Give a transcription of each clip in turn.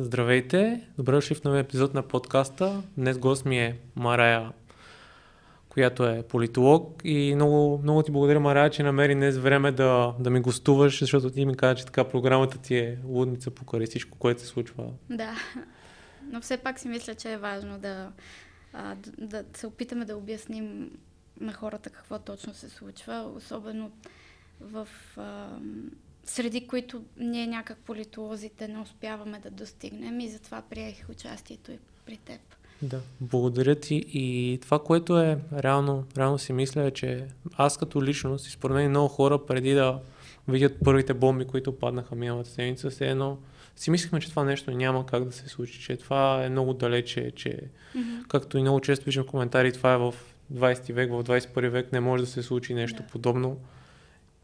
Здравейте! Добре дошли в новия епизод на подкаста. Днес гост ми е Марая, която е политолог и много, много ти благодаря, Марая, че намери днес време да, да ми гостуваш, защото ти ми каза, че така програмата ти е лудница покрай всичко, което се случва. Да, но все пак си мисля, че е важно да, да, да се опитаме да обясним на хората какво точно се случва, особено в среди които ние някак политолозите не успяваме да достигнем и затова приех участието и при теб. Да, благодаря ти и това, което е реално, реално си мисля е, че аз като личност и според мен много хора преди да видят първите бомби, които паднаха миналата седмица, все едно си мислихме, че това нещо няма как да се случи, че това е много далече, че mm-hmm. както и много често виждам коментари, това е в 20 век, в 21 век не може да се случи нещо yeah. подобно.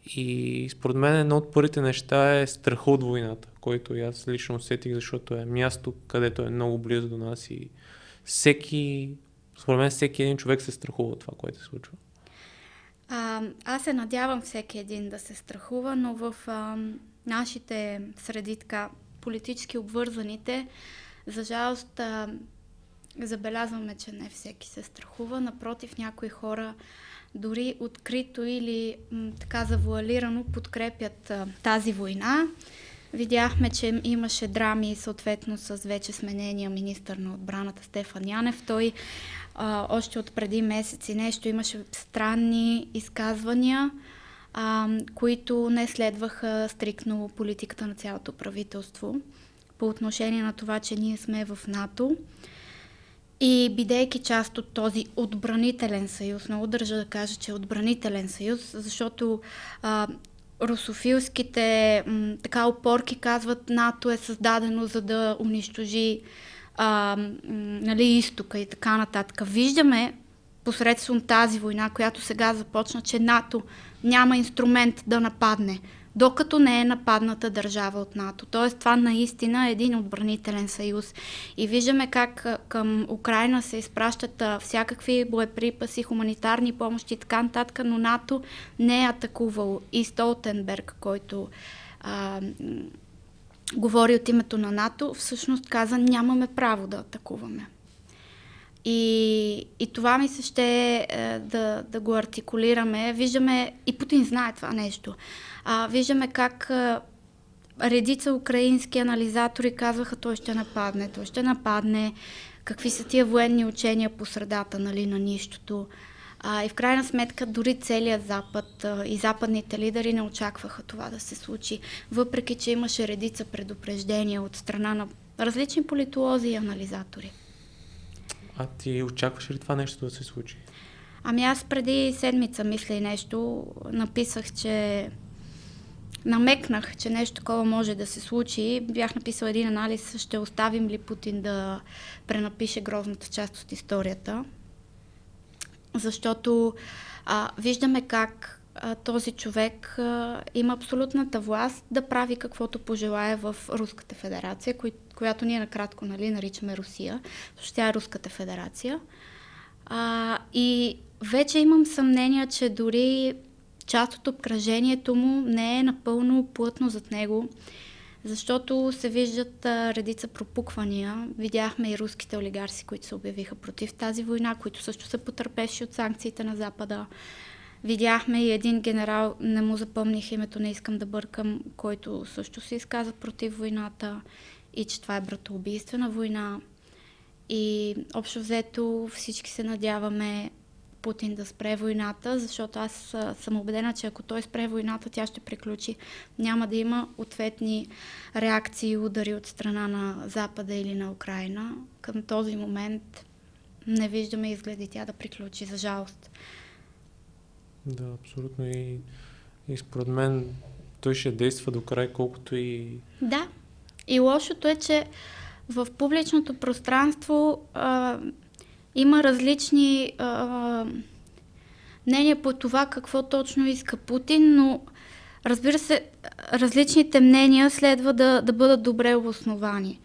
И според мен едно от първите неща е страха от войната, който и аз лично усетих, защото е място, където е много близо до нас и всеки, според мен всеки един човек се страхува от това, което се случва. А, аз се надявам всеки един да се страхува, но в а, нашите среди така политически обвързаните, за жалост а, забелязваме, че не всеки се страхува. Напротив, някои хора дори открито или м, така завуалирано подкрепят а, тази война. Видяхме, че имаше драми съответно с вече сменения министър на отбраната Стефан Янев. Той а, още от преди месеци нещо имаше странни изказвания, а, които не следваха стрикно политиката на цялото правителство по отношение на това, че ние сме в НАТО. И бидейки част от този отбранителен съюз, много държа да кажа, че е отбранителен съюз, защото а, русофилските м, така опорки казват НАТО е създадено за да унищожи а, м, нали, изтока и така нататък. Виждаме посредством тази война, която сега започна, че НАТО няма инструмент да нападне докато не е нападната държава от НАТО. Тоест това наистина е един отбранителен съюз. И виждаме как към Украина се изпращат всякакви боеприпаси, хуманитарни помощи и така нататък, но НАТО не е атакувал. И Столтенберг, който а, говори от името на НАТО, всъщност каза нямаме право да атакуваме. И, и това ми се ще е, да, да го артикулираме. Виждаме, и Путин знае това нещо. А, виждаме как а, редица украински анализатори казваха, той ще нападне, той ще нападне, какви са тия военни учения по средата нали, на нищото. А, и в крайна сметка дори целият Запад а, и западните лидери не очакваха това да се случи, въпреки че имаше редица предупреждения от страна на различни политолози и анализатори. А ти очакваш ли това нещо да се случи? Ами аз преди седмица мисля и нещо, написах, че намекнах, че нещо такова може да се случи. Бях написал един анализ, ще оставим ли Путин да пренапише грозната част от историята. Защото а, виждаме как а, този човек а, има абсолютната власт да прави каквото пожелая в Руската федерация, кои, която ние накратко нали, наричаме Русия, защото тя е Руската федерация. А, и вече имам съмнение, че дори част от обкръжението му не е напълно плътно зад него, защото се виждат а, редица пропуквания. Видяхме и руските олигарси, които се обявиха против тази война, които също са потърпевши от санкциите на Запада. Видяхме и един генерал, не му запомних името, не искам да бъркам, който също се изказа против войната и че това е братоубийствена война. И общо взето всички се надяваме Путин да спре войната, защото аз съм убедена, че ако той спре войната, тя ще приключи. Няма да има ответни реакции и удари от страна на Запада или на Украина. Към този момент не виждаме изгледи тя да приключи, за жалост. Да, абсолютно. И, и според мен той ще действа до край, колкото и... Да. И лошото е, че в публичното пространство а, има различни а, мнения по това какво точно иска Путин, но разбира се, различните мнения следва да, да бъдат добре обосновани.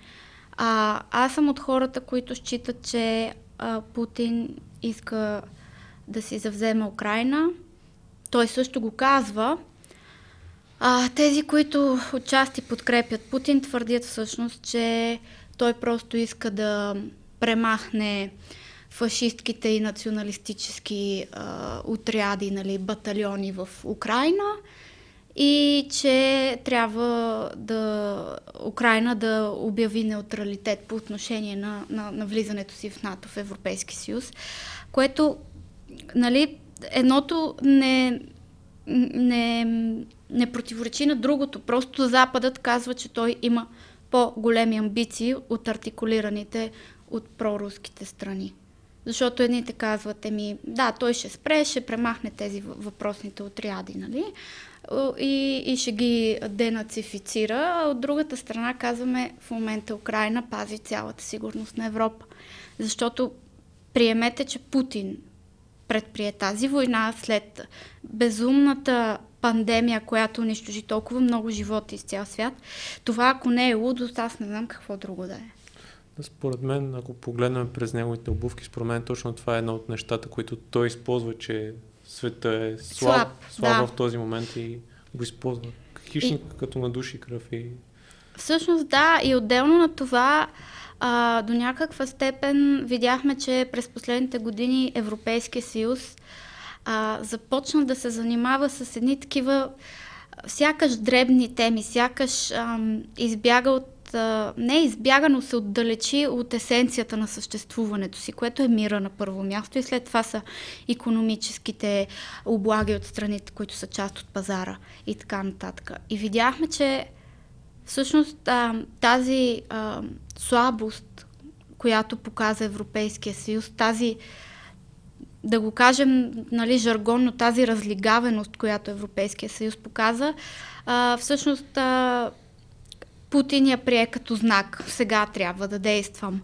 А, аз съм от хората, които считат, че а, Путин иска да си завземе Украина. Той също го казва, А, тези, които отчасти подкрепят Путин, твърдят всъщност, че той просто иска да премахне фашистките и националистически а, отряди, нали, батальони в Украина и че трябва да Украина да обяви неутралитет по отношение на, на, на влизането си в НАТО, в Европейски съюз, което нали, едното не, не, не противоречи на другото. Просто Западът казва, че той има по-големи амбиции от артикулираните от проруските страни. Защото едните казват, еми, да, той ще спре, ще премахне тези въпросните отряди, нали? И, и ще ги денацифицира. А от другата страна казваме, в момента Украина пази цялата сигурност на Европа. Защото приемете, че Путин предприе тази война след безумната пандемия, която унищожи толкова много животи из цял свят. Това, ако не е лудост, аз не знам какво друго да е. Според мен, ако погледнем през неговите обувки, според мен точно това е едно от нещата, които той използва, че света е слаб, слаб, слаб да. в този момент и го използва. Хищник и... като на души кръв и... Всъщност да, и отделно на това а, до някаква степен видяхме, че през последните години Европейския съюз а, започна да се занимава с едни такива сякаш дребни теми, сякаш ам, избяга от не избяга, но се отдалечи от есенцията на съществуването си, което е мира на първо място и след това са економическите облаги от страните, които са част от пазара и така нататък. И видяхме, че всъщност тази слабост, която показа Европейския съюз, тази да го кажем нали, жаргонно, тази разлигавеност, която Европейския съюз показа, всъщност а, Путин я прие като знак. Сега трябва да действам.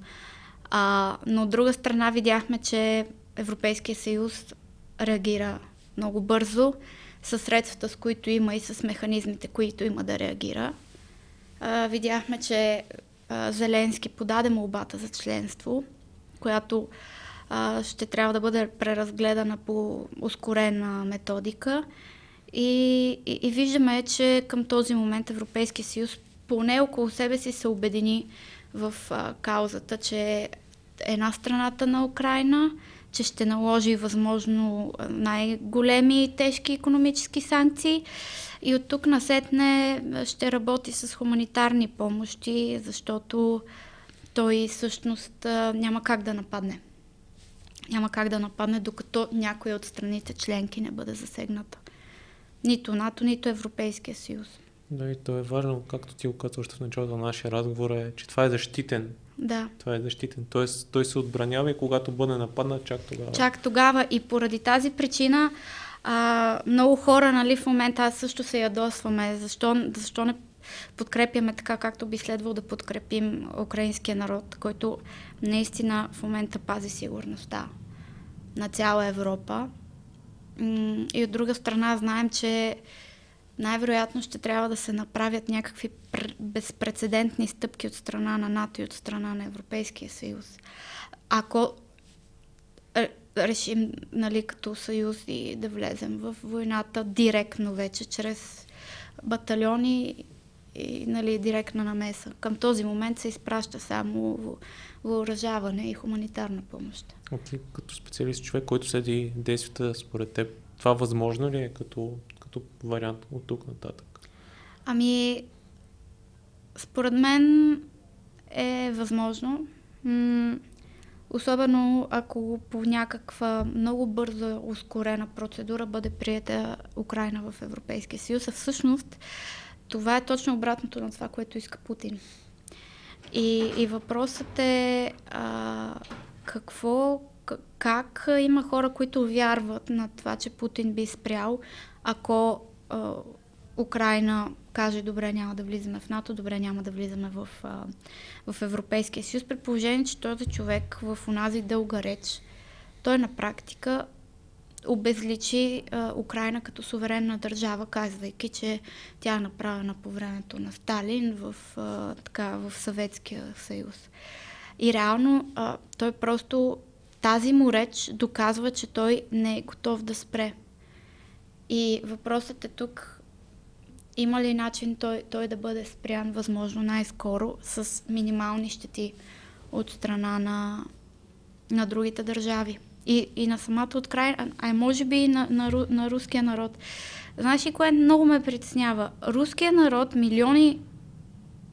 Но от друга страна видяхме, че Европейския съюз реагира много бързо с средствата, с които има и с механизмите, които има да реагира. Видяхме, че а, Зеленски подаде молбата за членство, която а, ще трябва да бъде преразгледана по ускорена методика. И, и, и виждаме, че към този момент Европейския съюз поне около себе си се обедини в а, каузата, че една страната на Украина, че ще наложи възможно най-големи и тежки економически санкции и от тук насетне ще работи с хуманитарни помощи, защото той всъщност няма как да нападне. Няма как да нападне, докато някой от страните членки не бъде засегната. Нито НАТО, нито Европейския съюз. Да, и то е важно, както ти го в началото на нашия разговор, е, че това е защитен. Да. Това е защитен. Тоест, той се отбранява и когато бъде нападнат, чак тогава. Чак тогава. И поради тази причина а, много хора, нали, в момента аз също се ядосваме. Защо, защо не подкрепяме така, както би следвало да подкрепим украинския народ, който наистина в момента пази сигурността на цяла Европа. И от друга страна знаем, че най-вероятно ще трябва да се направят някакви безпредседентни стъпки от страна на НАТО и от страна на Европейския съюз. Ако е, решим, нали, като съюз и да влезем в войната директно вече, чрез батальони и нали, директна намеса. Към този момент се изпраща само въоръжаване и хуманитарна помощ. Okay, като специалист човек, който следи действията според теб, това възможно ли е като като вариант от тук нататък? Ами, според мен е възможно. М- особено ако по някаква много бърза, ускорена процедура бъде приета Украина в Европейския съюз. А всъщност това е точно обратното на това, което иска Путин. И, и въпросът е а, какво, как има хора, които вярват на това, че Путин би спрял, ако а, Украина каже, добре, няма да влизаме в НАТО, добре, няма да влизаме в, а, в Европейския съюз, при положение, че този човек в онази дълга реч, той на практика обезличи а, Украина като суверенна държава, казвайки, че тя е направена по времето на Сталин в, а, така, в Съветския съюз. И реално а, той просто тази му реч доказва, че той не е готов да спре и въпросът е тук, има ли начин той, той да бъде спрян възможно най-скоро с минимални щети от страна на, на другите държави и, и на самата от край, а може би и на, на, на руския народ. Знаеш ли кое много ме притеснява? Руския народ, милиони,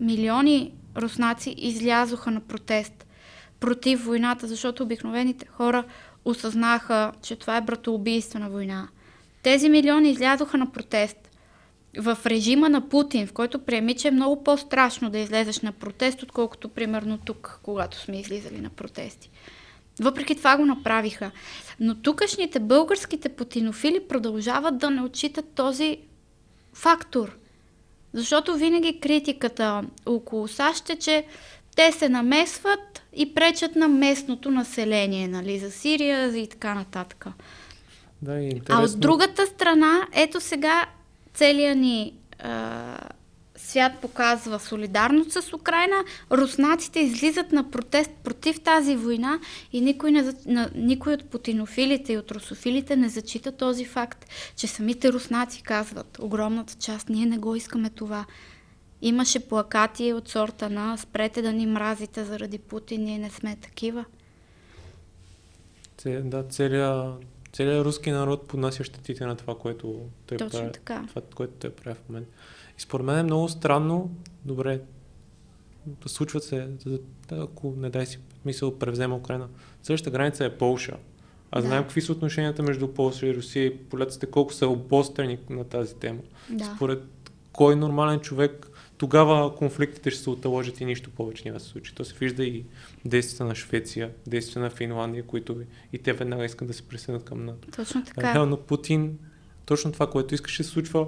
милиони руснаци излязоха на протест против войната, защото обикновените хора осъзнаха, че това е братоубийствена война. Тези милиони излязоха на протест в режима на Путин, в който приеми, че е много по-страшно да излезеш на протест, отколкото примерно тук, когато сме излизали на протести. Въпреки това го направиха. Но тукашните българските путинофили продължават да не отчитат този фактор. Защото винаги критиката около САЩ е, че те се намесват и пречат на местното население, нали, за Сирия и така нататък. Да, интересно. А от другата страна, ето сега целият ни а, свят показва солидарност с Украина, руснаците излизат на протест против тази война и никой, не, на, никой от путинофилите и от русофилите не зачита този факт, че самите руснаци казват, огромната част, ние не го искаме това. Имаше плакати от сорта на спрете да ни мразите заради Путин, ние не сме такива. Да, целият целият руски народ поднася щетите на това, което той Точно прави. така. Това, което той прави в момента. И според мен е много странно, добре, да случват се, да, ако не дай си мисъл превзема Украина. Следващата граница е Полша. А да. знаем какви са отношенията между Полша и Русия и поляците колко са обострени на тази тема. Да. Според кой нормален човек тогава конфликтите ще се отложат и нищо повече няма да се случи. То се вижда и действията на Швеция, действията на Финландия, които и те веднага искат да се присъединят към НАТО. Точно така. Реално Путин, точно това, което искаше, се случва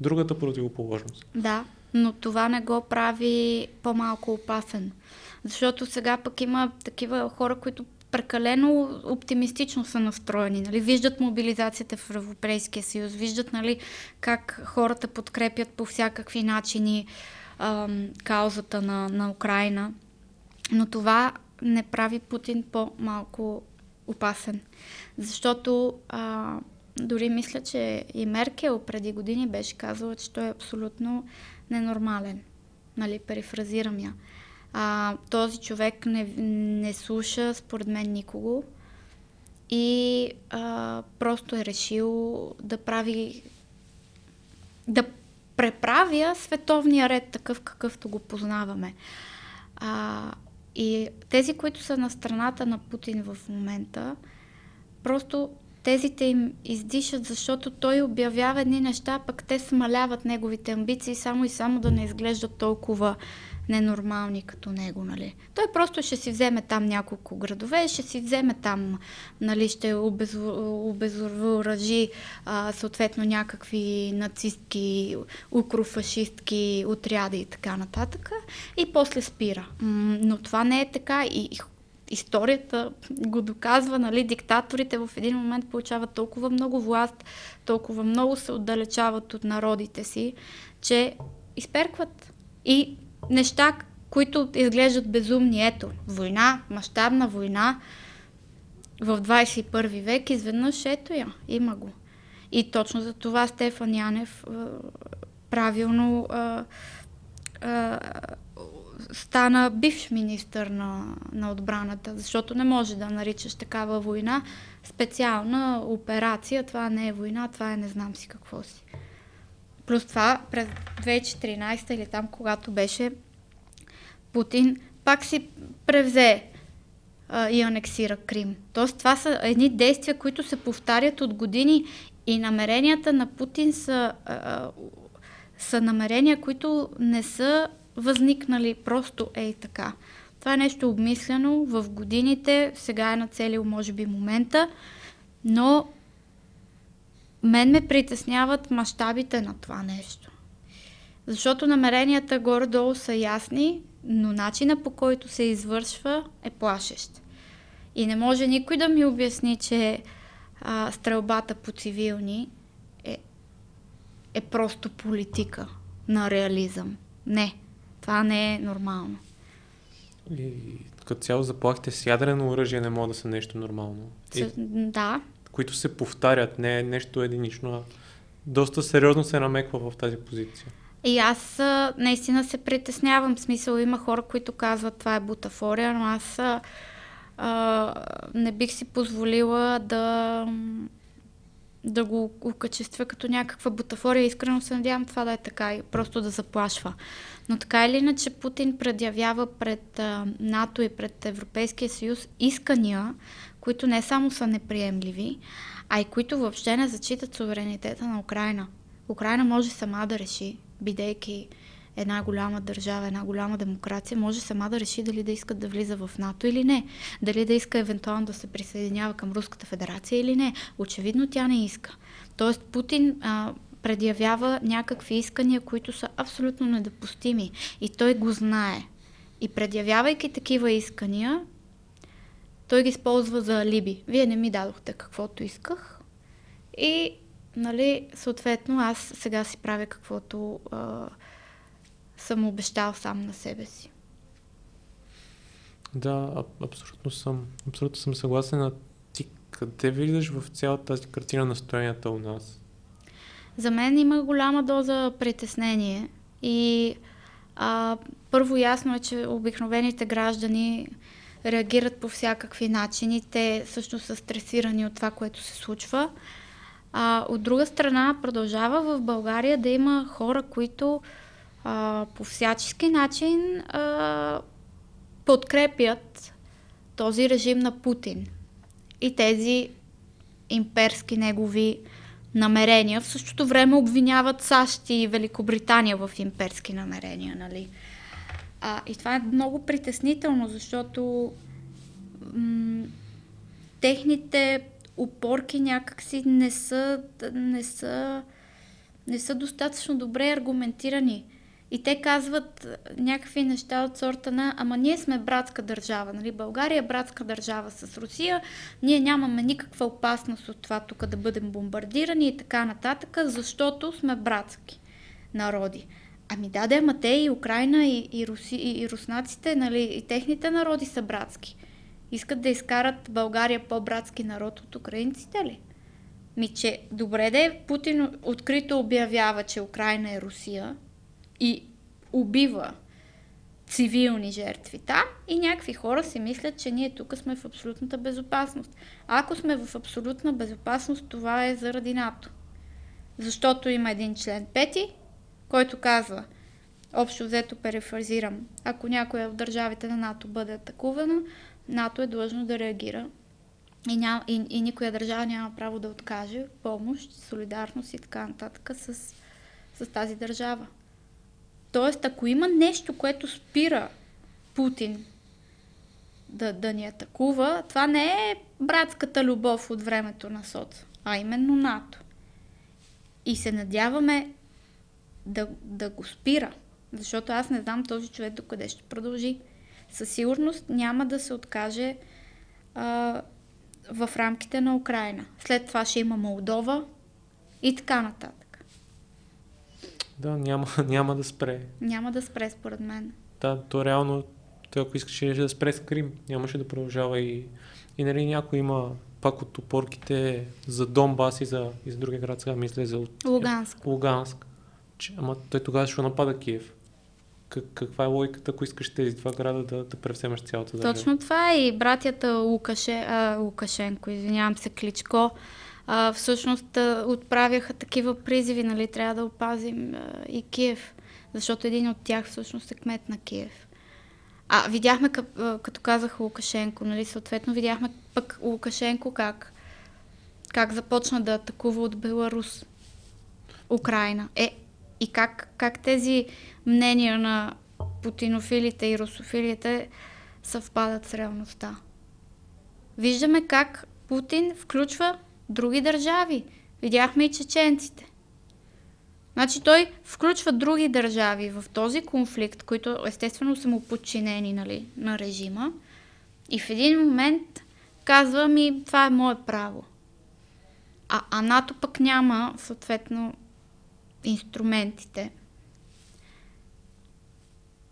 другата противоположност. Да, но това не го прави по-малко опасен. Защото сега пък има такива хора, които прекалено оптимистично са настроени. Нали? Виждат мобилизацията в Европейския съюз, виждат нали, как хората подкрепят по всякакви начини ам, каузата на, на Украина. Но това не прави Путин по-малко опасен. Защото а, дори мисля, че и Меркел преди години беше казала, че той е абсолютно ненормален. Нали, перифразирам я. А, този човек не, не слуша, според мен, никого. И а, просто е решил да прави. да преправя световния ред такъв, какъвто го познаваме. А, и тези, които са на страната на Путин в момента, просто тезите им издишат, защото той обявява едни неща, пък те смаляват неговите амбиции само и само да не изглеждат толкова ненормални като него, нали. Той просто ще си вземе там няколко градове, ще си вземе там, нали, ще обезоръжи съответно някакви нацистки, укрофашистки отряди и така нататък и после спира. Но това не е така и историята го доказва, нали, диктаторите в един момент получават толкова много власт, толкова много се отдалечават от народите си, че изперкват. И неща, които изглеждат безумни. Ето, война, мащабна война в 21 век, изведнъж ето я, има го. И точно за това Стефан Янев правилно а, а, стана бивш министър на, на отбраната, защото не може да наричаш такава война специална операция. Това не е война, това е не знам си какво си. Плюс това през 2014 или там, когато беше Путин, пак си превзе а, и анексира Крим. Тоест това са едни действия, които се повтарят от години и намеренията на Путин са, а, са намерения, които не са възникнали просто ей така. Това е нещо обмислено в годините, сега е нацелил може би момента, но мен ме притесняват мащабите на това нещо. Защото намеренията горе-долу са ясни, но начина по който се извършва е плашещ. И не може никой да ми обясни, че а, стрелбата по цивилни е, е просто политика на реализъм. Не, това не е нормално. И като цяло заплахите с ядрено оръжие не могат да са нещо нормално. И, да. Които се повтарят, не е нещо единично, а доста сериозно се намеква в тази позиция. И аз наистина се притеснявам. В смисъл има хора, които казват това е бутафория, но аз а, не бих си позволила да да го окачествя като някаква бутафория. Искрено се надявам това да е така и просто да заплашва. Но така или иначе Путин предявява пред а, НАТО и пред Европейския съюз искания, които не само са неприемливи, а и които въобще не зачитат суверенитета на Украина. Украина може сама да реши, бидейки една голяма държава, една голяма демокрация, може сама да реши дали да иска да влиза в НАТО или не. Дали да иска евентуално да се присъединява към Руската федерация или не. Очевидно тя не иска. Тоест Путин а, предявява някакви искания, които са абсолютно недопустими. И той го знае. И предявявайки такива искания, той ги използва за алиби. Вие не ми дадохте каквото исках. И, нали, съответно, аз сега си правя каквото а, съм обещал сам на себе си. Да, абсолютно съм, абсолютно съм съгласен. А ти къде виждаш в цялата тази картина настроенията у нас? За мен има голяма доза притеснение и а, първо ясно е, че обикновените граждани реагират по всякакви начини. Те също са стресирани от това, което се случва. А, от друга страна, продължава в България да има хора, които а, по всячески начин а, подкрепят този режим на Путин и тези имперски негови намерения. В същото време обвиняват САЩ и Великобритания в имперски намерения, нали? А, и това е много притеснително, защото м- техните опорки някакси не са, не са, не са достатъчно добре аргументирани. И те казват някакви неща от сорта на ама ние сме братска държава, нали? България е братска държава с Русия, ние нямаме никаква опасност от това тук да бъдем бомбардирани и така нататък, защото сме братски народи. Ами да, да, ама те и Украина, и, и, Руси, и, и руснаците, нали, и техните народи са братски. Искат да изкарат България по-братски народ от украинците ли? Ми, че добре да е, Путин открито обявява, че Украина е Русия, и убива цивилни жертви там и някакви хора си мислят, че ние тук сме в абсолютната безопасност. Ако сме в абсолютна безопасност, това е заради НАТО. Защото има един член пети, който казва, общо взето перефразирам, ако някоя от държавите на НАТО бъде атакувана, НАТО е длъжно да реагира и, ням, и, и никоя държава няма право да откаже помощ, солидарност и така нататък с, с тази държава. Тоест, ако има нещо, което спира Путин да, да ни атакува, това не е братската любов от времето на СОЦ, а именно НАТО. И се надяваме да, да го спира, защото аз не знам този човек до къде ще продължи. Със сигурност няма да се откаже а, в рамките на Украина. След това ще има Молдова и така нататък. Да, няма, няма да спре. Няма да спре, според мен. Да, то реално, той ако искаше да спре с Крим, нямаше да продължава и, и нали някой има пак от опорките за Донбас и за, и за други град, сега мисля за от... Луганск. Луганск. Че, ама той тогава ще напада Киев. Как, каква е логиката, ако искаш тези два града да, да превземаш цялата държава? Точно това е и братята Лукаше, а, Лукашенко, извинявам се, Кличко, а, всъщност а, отправяха такива призиви, нали, трябва да опазим а, и Киев, защото един от тях всъщност е кмет на Киев. А видяхме, като казах Лукашенко, нали, съответно видяхме пък Лукашенко как, как започна да атакува от Беларус Украина. Е, и как, как тези мнения на путинофилите и русофилите съвпадат с реалността. Виждаме как Путин включва други държави. Видяхме и чеченците. Значи той включва други държави в този конфликт, които естествено са му подчинени нали, на режима. И в един момент казва ми, това е мое право. А, а НАТО пък няма съответно инструментите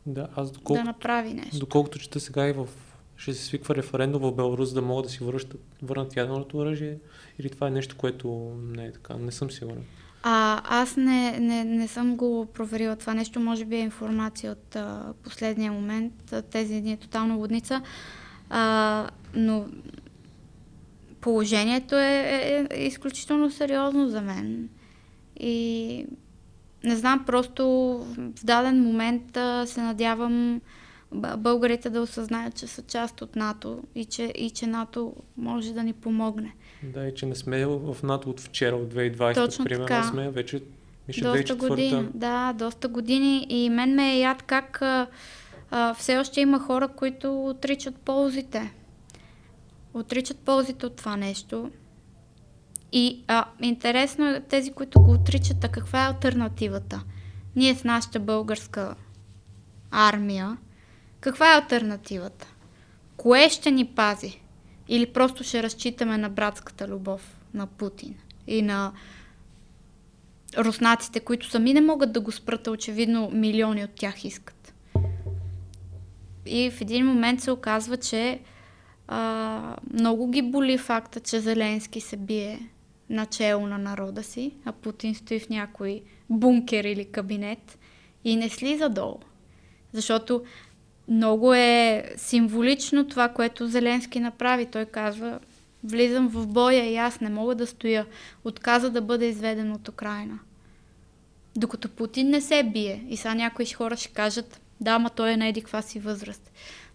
да, аз доколко, да направи нещо. Доколкото чета сега и в ще се свиква референдум в Беларус да могат да си връщат, върнат ядреното оръжие или това е нещо, което не е така? Не съм сигурен. А, аз не, не, не съм го проверила това нещо, може би е информация от а, последния момент, тези дни е тотално водница, а, но положението е, е, е изключително сериозно за мен. И не знам, просто в даден момент а, се надявам българите да осъзнаят, че са част от НАТО и че, и че НАТО може да ни помогне. Да, и че не сме в НАТО от вчера, от 2020, Точно примерно, така. сме вече мисля, доста години. Да, доста години и мен ме е яд как а, а, все още има хора, които отричат ползите. Отричат ползите от това нещо. И а, интересно е тези, които го отричат, а каква е альтернативата? Ние с нашата българска армия, каква е альтернативата? Кое ще ни пази? Или просто ще разчитаме на братската любов на Путин и на руснаците, които сами не могат да го спрат, очевидно милиони от тях искат. И в един момент се оказва, че а, много ги боли факта, че Зеленски се бие начало на народа си, а Путин стои в някой бункер или кабинет и не слиза долу. Защото много е символично това, което Зеленски направи. Той казва, влизам в боя и аз не мога да стоя. Отказа да бъде изведен от Украина. Докато Путин не се бие. И сега някои хора ще кажат, да, ма той е на еди си възраст.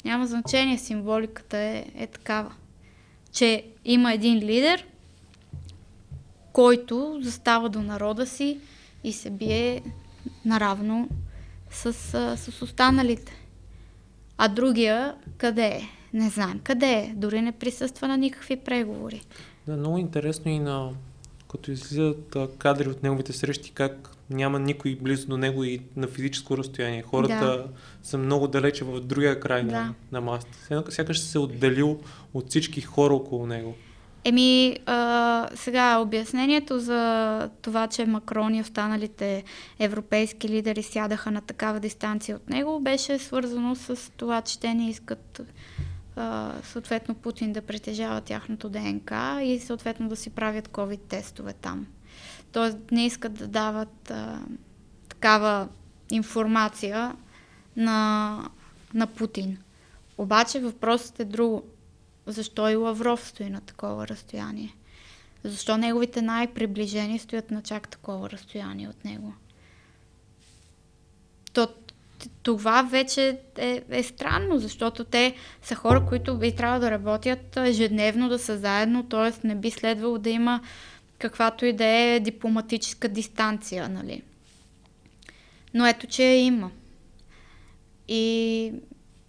Няма значение, символиката е, е такава. Че има един лидер, който застава до народа си и се бие наравно с, с останалите. А другия къде е? Не знам къде е. Дори не присъства на никакви преговори. Да, много интересно и на като излизат кадри от неговите срещи, как няма никой близо до него и на физическо разстояние. Хората да. са много далече в другия край да. на, на масата. Сякаш се отделил от всички хора около него. Еми, а, сега обяснението за това, че Макрон и останалите европейски лидери сядаха на такава дистанция от него, беше свързано с това, че те не искат а, съответно Путин да притежава тяхното ДНК и съответно да си правят COVID тестове там. Тоест не искат да дават а, такава информация на, на Путин. Обаче въпросът е друго защо и Лавров стои на такова разстояние? Защо неговите най-приближени стоят на чак такова разстояние от него? То, това вече е, е странно, защото те са хора, които би трябва да работят ежедневно, да са заедно, т.е. не би следвало да има каквато и да е дипломатическа дистанция, нали? Но ето, че я има. И,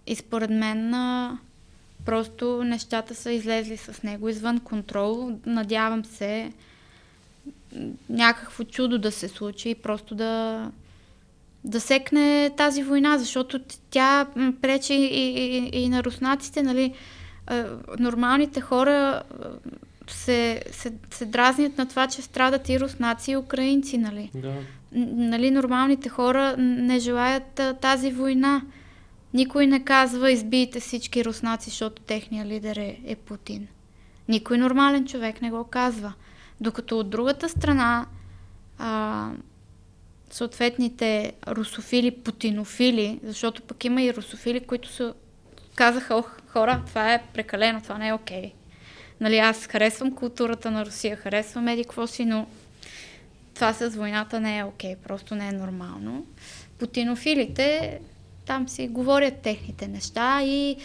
и според мен Просто нещата са излезли с него извън контрол. Надявам се някакво чудо да се случи и просто да, да секне тази война, защото тя пречи и, и, и на руснаците, нали? Нормалните хора се, се, се дразнят на това, че страдат и руснаци и украинци, нали? Да. Нали, нормалните хора не желаят тази война. Никой не казва избийте всички руснаци, защото техния лидер е, е Путин. Никой нормален човек не го казва. Докато от другата страна а, съответните русофили, путинофили, защото пък има и русофили, които са казаха, ох, хора, това е прекалено, това не е окей. Нали, аз харесвам културата на Русия, харесвам еди какво си, но това с войната не е окей, просто не е нормално. Путинофилите там си говорят техните неща и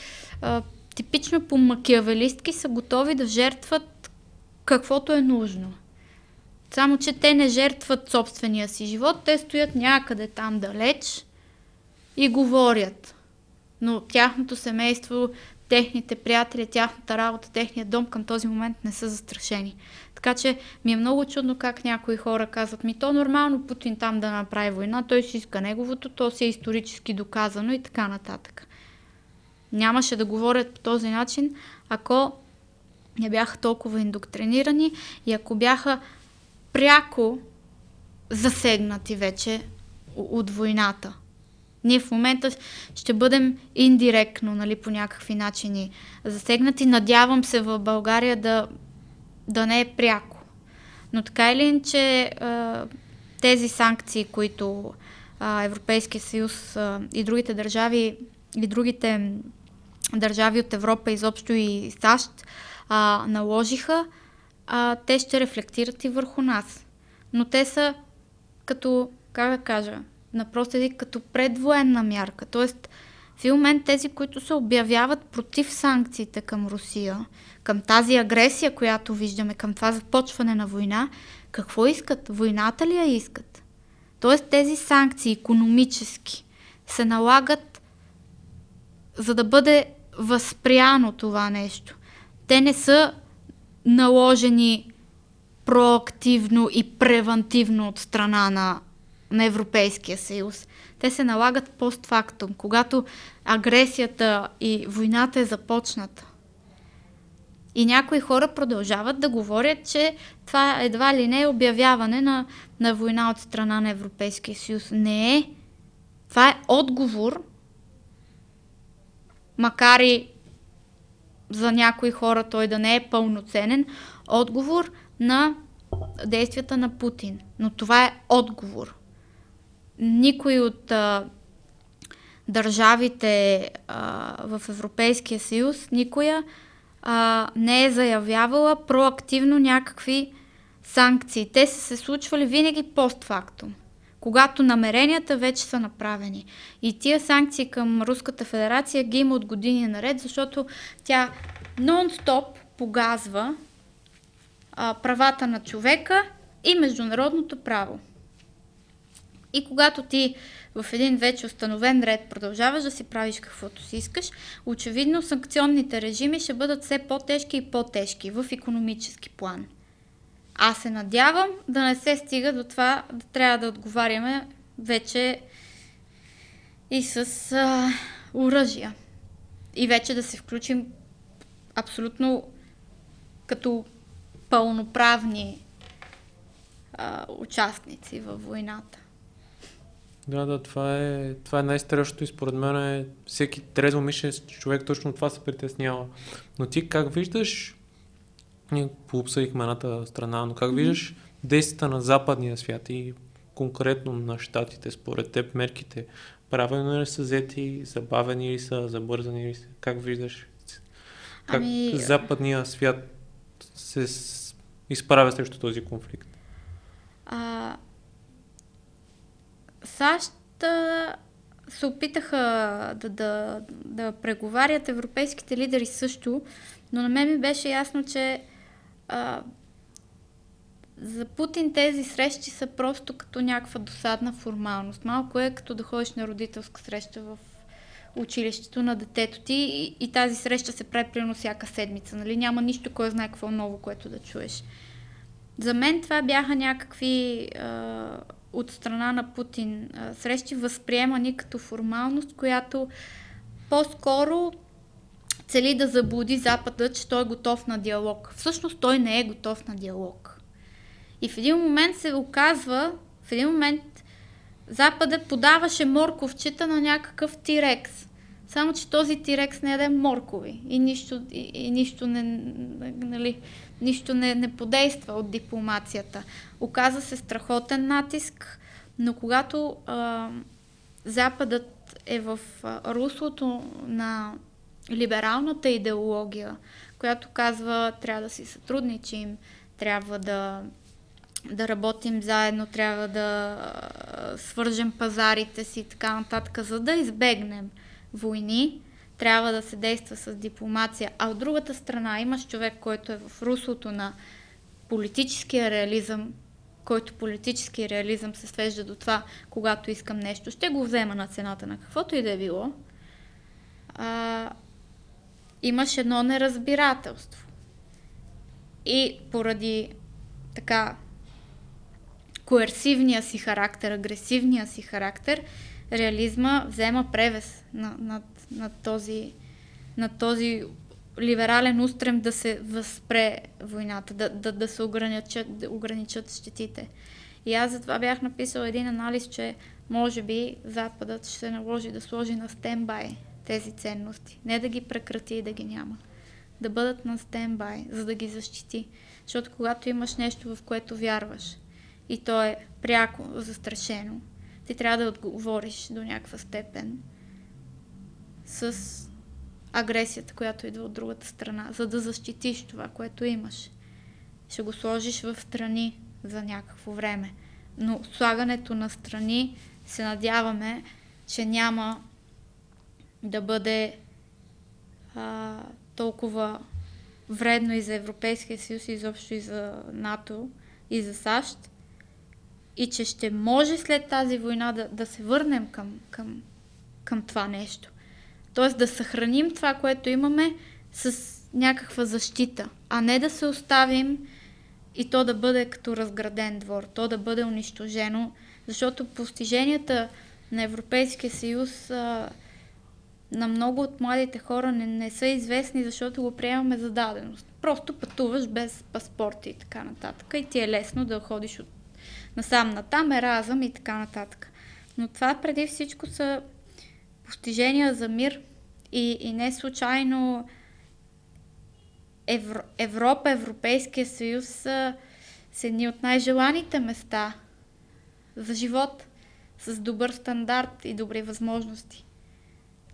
а, типично по макиавелистки са готови да жертват каквото е нужно. Само, че те не жертват собствения си живот, те стоят някъде там далеч и говорят. Но тяхното семейство, техните приятели, тяхната работа, техният дом към този момент не са застрашени. Така че ми е много чудно как някои хора казват ми, то нормално Путин там да направи война, той си иска неговото, то си е исторически доказано и така нататък. Нямаше да говорят по този начин, ако не бяха толкова индоктринирани и ако бяха пряко засегнати вече от войната. Ние в момента ще бъдем индиректно, нали, по някакви начини засегнати. Надявам се в България да, да не е пряко. Но така или иначе тези санкции, които Европейския съюз и другите държави и другите държави от Европа, изобщо и САЩ, наложиха, те ще рефлектират и върху нас. Но те са като, как да кажа, на прост език, като предвоенна мярка. Тоест, в момент тези, които се обявяват против санкциите към Русия, към тази агресия, която виждаме, към това започване на война, какво искат? Войната ли я искат? Тоест тези санкции, економически, се налагат за да бъде възпряно това нещо. Те не са наложени проактивно и превентивно от страна на, на Европейския съюз. Те се налагат постфактум, когато агресията и войната е започната. И някои хора продължават да говорят, че това едва ли не е обявяване на, на война от страна на Европейския съюз. Не е. Това е отговор, макар и за някои хора той да не е пълноценен, отговор на действията на Путин. Но това е отговор. Никой от а, държавите а, в Европейския съюз, никоя а, не е заявявала проактивно някакви санкции. Те са се случвали винаги постфактум, когато намеренията вече са направени. И тия санкции към Руската федерация ги има от години наред, защото тя нон-стоп погазва а, правата на човека и международното право. И когато ти в един вече установен ред продължаваш да си правиш каквото си искаш, очевидно санкционните режими ще бъдат все по-тежки и по-тежки в економически план. Аз се надявам да не се стига до това да трябва да отговаряме вече и с а, оръжия. И вече да се включим абсолютно като пълноправни а, участници във войната. Да, да, това е, това е най-страшното и според мен е всеки трезво мишлен човек точно това се притеснява. Но ти как виждаш, ние пообсъдихме едната страна, но как виждаш действията на западния свят и конкретно на щатите, според теб мерките, правилно ли са взети, забавени ли са, забързани ли са, как виждаш? Как ами... западния свят се изправя срещу този конфликт? А, САЩ се опитаха да, да, да преговарят, европейските лидери също, но на мен ми беше ясно, че а, за Путин тези срещи са просто като някаква досадна формалност. Малко е като да ходиш на родителска среща в училището на детето ти и, и тази среща се прави примерно всяка седмица. Нали? Няма нищо, кой знае какво ново, което да чуеш. За мен това бяха някакви а, от страна на Путин срещи, възприемани като формалност, която по-скоро цели да заблуди Запада, че той е готов на диалог. Всъщност той не е готов на диалог. И в един момент се оказва, в един момент Запада подаваше морковчета на някакъв тирекс. Само, че този тирекс не яде моркови и нищо, и, и нищо, не, нали, нищо не, не подейства от дипломацията. Оказа се страхотен натиск, но когато а, Западът е в а, руслото на либералната идеология, която казва трябва да си сътрудничим, трябва да да работим заедно, трябва да свържем пазарите си и така нататък, за да избегнем войни, трябва да се действа с дипломация. А от другата страна имаш човек, който е в руслото на политическия реализъм, който политически реализъм се свежда до това, когато искам нещо, ще го взема на цената на каквото и да е било. А, имаш едно неразбирателство. И поради така коерсивния си характер, агресивния си характер, реализма взема превес над, на, на, този, на този либерален устрем да се възпре войната, да, да, да се ограничат, да ограничат щетите. И аз затова бях написал един анализ, че може би Западът ще се наложи да сложи на стендбай тези ценности. Не да ги прекрати и да ги няма. да бъдат на стендбай, за да ги защити. Защото когато имаш нещо, в което вярваш и то е пряко застрашено, ти трябва да отговориш до някаква степен с агресията, която идва от другата страна, за да защитиш това, което имаш. Ще го сложиш в страни за някакво време. Но слагането на страни се надяваме, че няма да бъде а, толкова вредно и за Европейския съюз, и изобщо и за НАТО, и за САЩ, и че ще може след тази война да, да се върнем към, към, към това нещо. Тоест да съхраним това, което имаме с някаква защита, а не да се оставим и то да бъде като разграден двор, то да бъде унищожено, защото постиженията на Европейския съюз а, на много от младите хора не, не са известни, защото го приемаме за даденост. Просто пътуваш без паспорт и така нататък. И ти е лесно да ходиш от насам натам, еразъм и така нататък. Но това преди всичко са постижения за мир и, и не случайно Евро, Европа, Европейския съюз са, са едни от най-желаните места за живот с добър стандарт и добри възможности.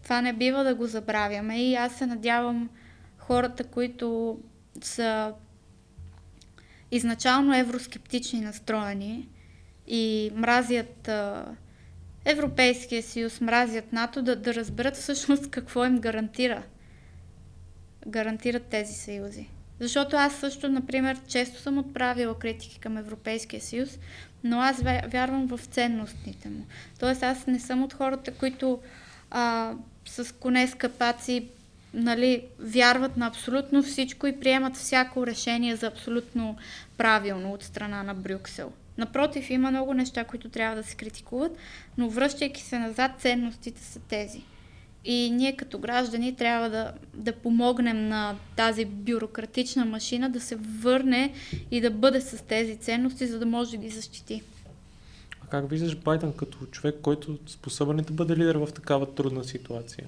Това не бива да го забравяме и аз се надявам хората, които са изначално евроскептични настроени и мразят а, Европейския съюз, мразят НАТО, да, да разберат всъщност какво им гарантира. Гарантират тези съюзи. Защото аз също, например, често съм отправила критики към Европейския съюз, но аз вярвам в ценностните му. Тоест аз не съм от хората, които а, с коне с капаци нали, вярват на абсолютно всичко и приемат всяко решение за абсолютно правилно от страна на Брюксел. Напротив, има много неща, които трябва да се критикуват, но връщайки се назад, ценностите са тези. И ние като граждани трябва да, да помогнем на тази бюрократична машина да се върне и да бъде с тези ценности, за да може да ги защити. А как виждаш Байден като човек, който е способен да бъде лидер в такава трудна ситуация?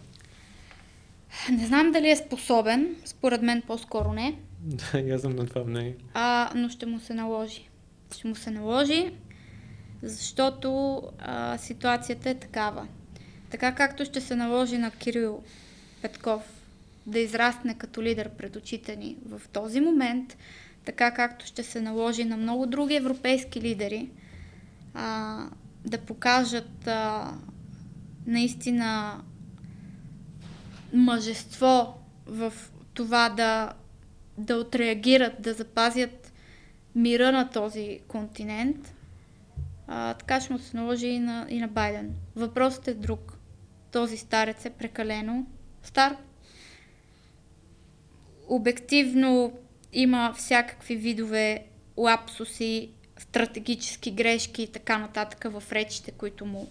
Не знам дали е способен, според мен по-скоро не. Да, я съм на това мнение. А, но ще му се наложи. Ще му се наложи, защото а, ситуацията е такава. Така както ще се наложи на Кирил Петков да израсне като лидер пред очите ни в този момент, така както ще се наложи на много други европейски лидери а, да покажат а, наистина мъжество в това да, да отреагират, да запазят мира на този континент, а, така ще му се наложи и на, и на Байден. Въпросът е друг. Този старец е прекалено стар. Обективно има всякакви видове лапсуси, стратегически грешки и така нататък в речите, които му,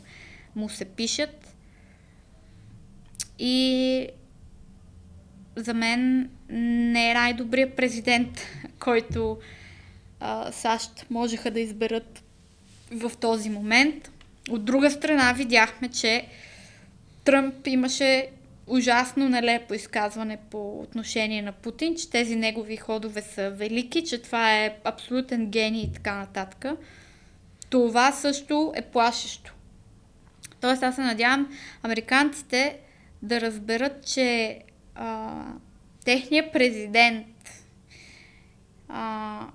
му се пишат. И за мен не е най-добрият президент, който а, САЩ можеха да изберат в този момент. От друга страна видяхме, че Тръмп имаше ужасно нелепо изказване по отношение на Путин, че тези негови ходове са велики, че това е абсолютен гений и така нататък. Това също е плашещо. Тоест аз се надявам американците да разберат, че а, техният президент а,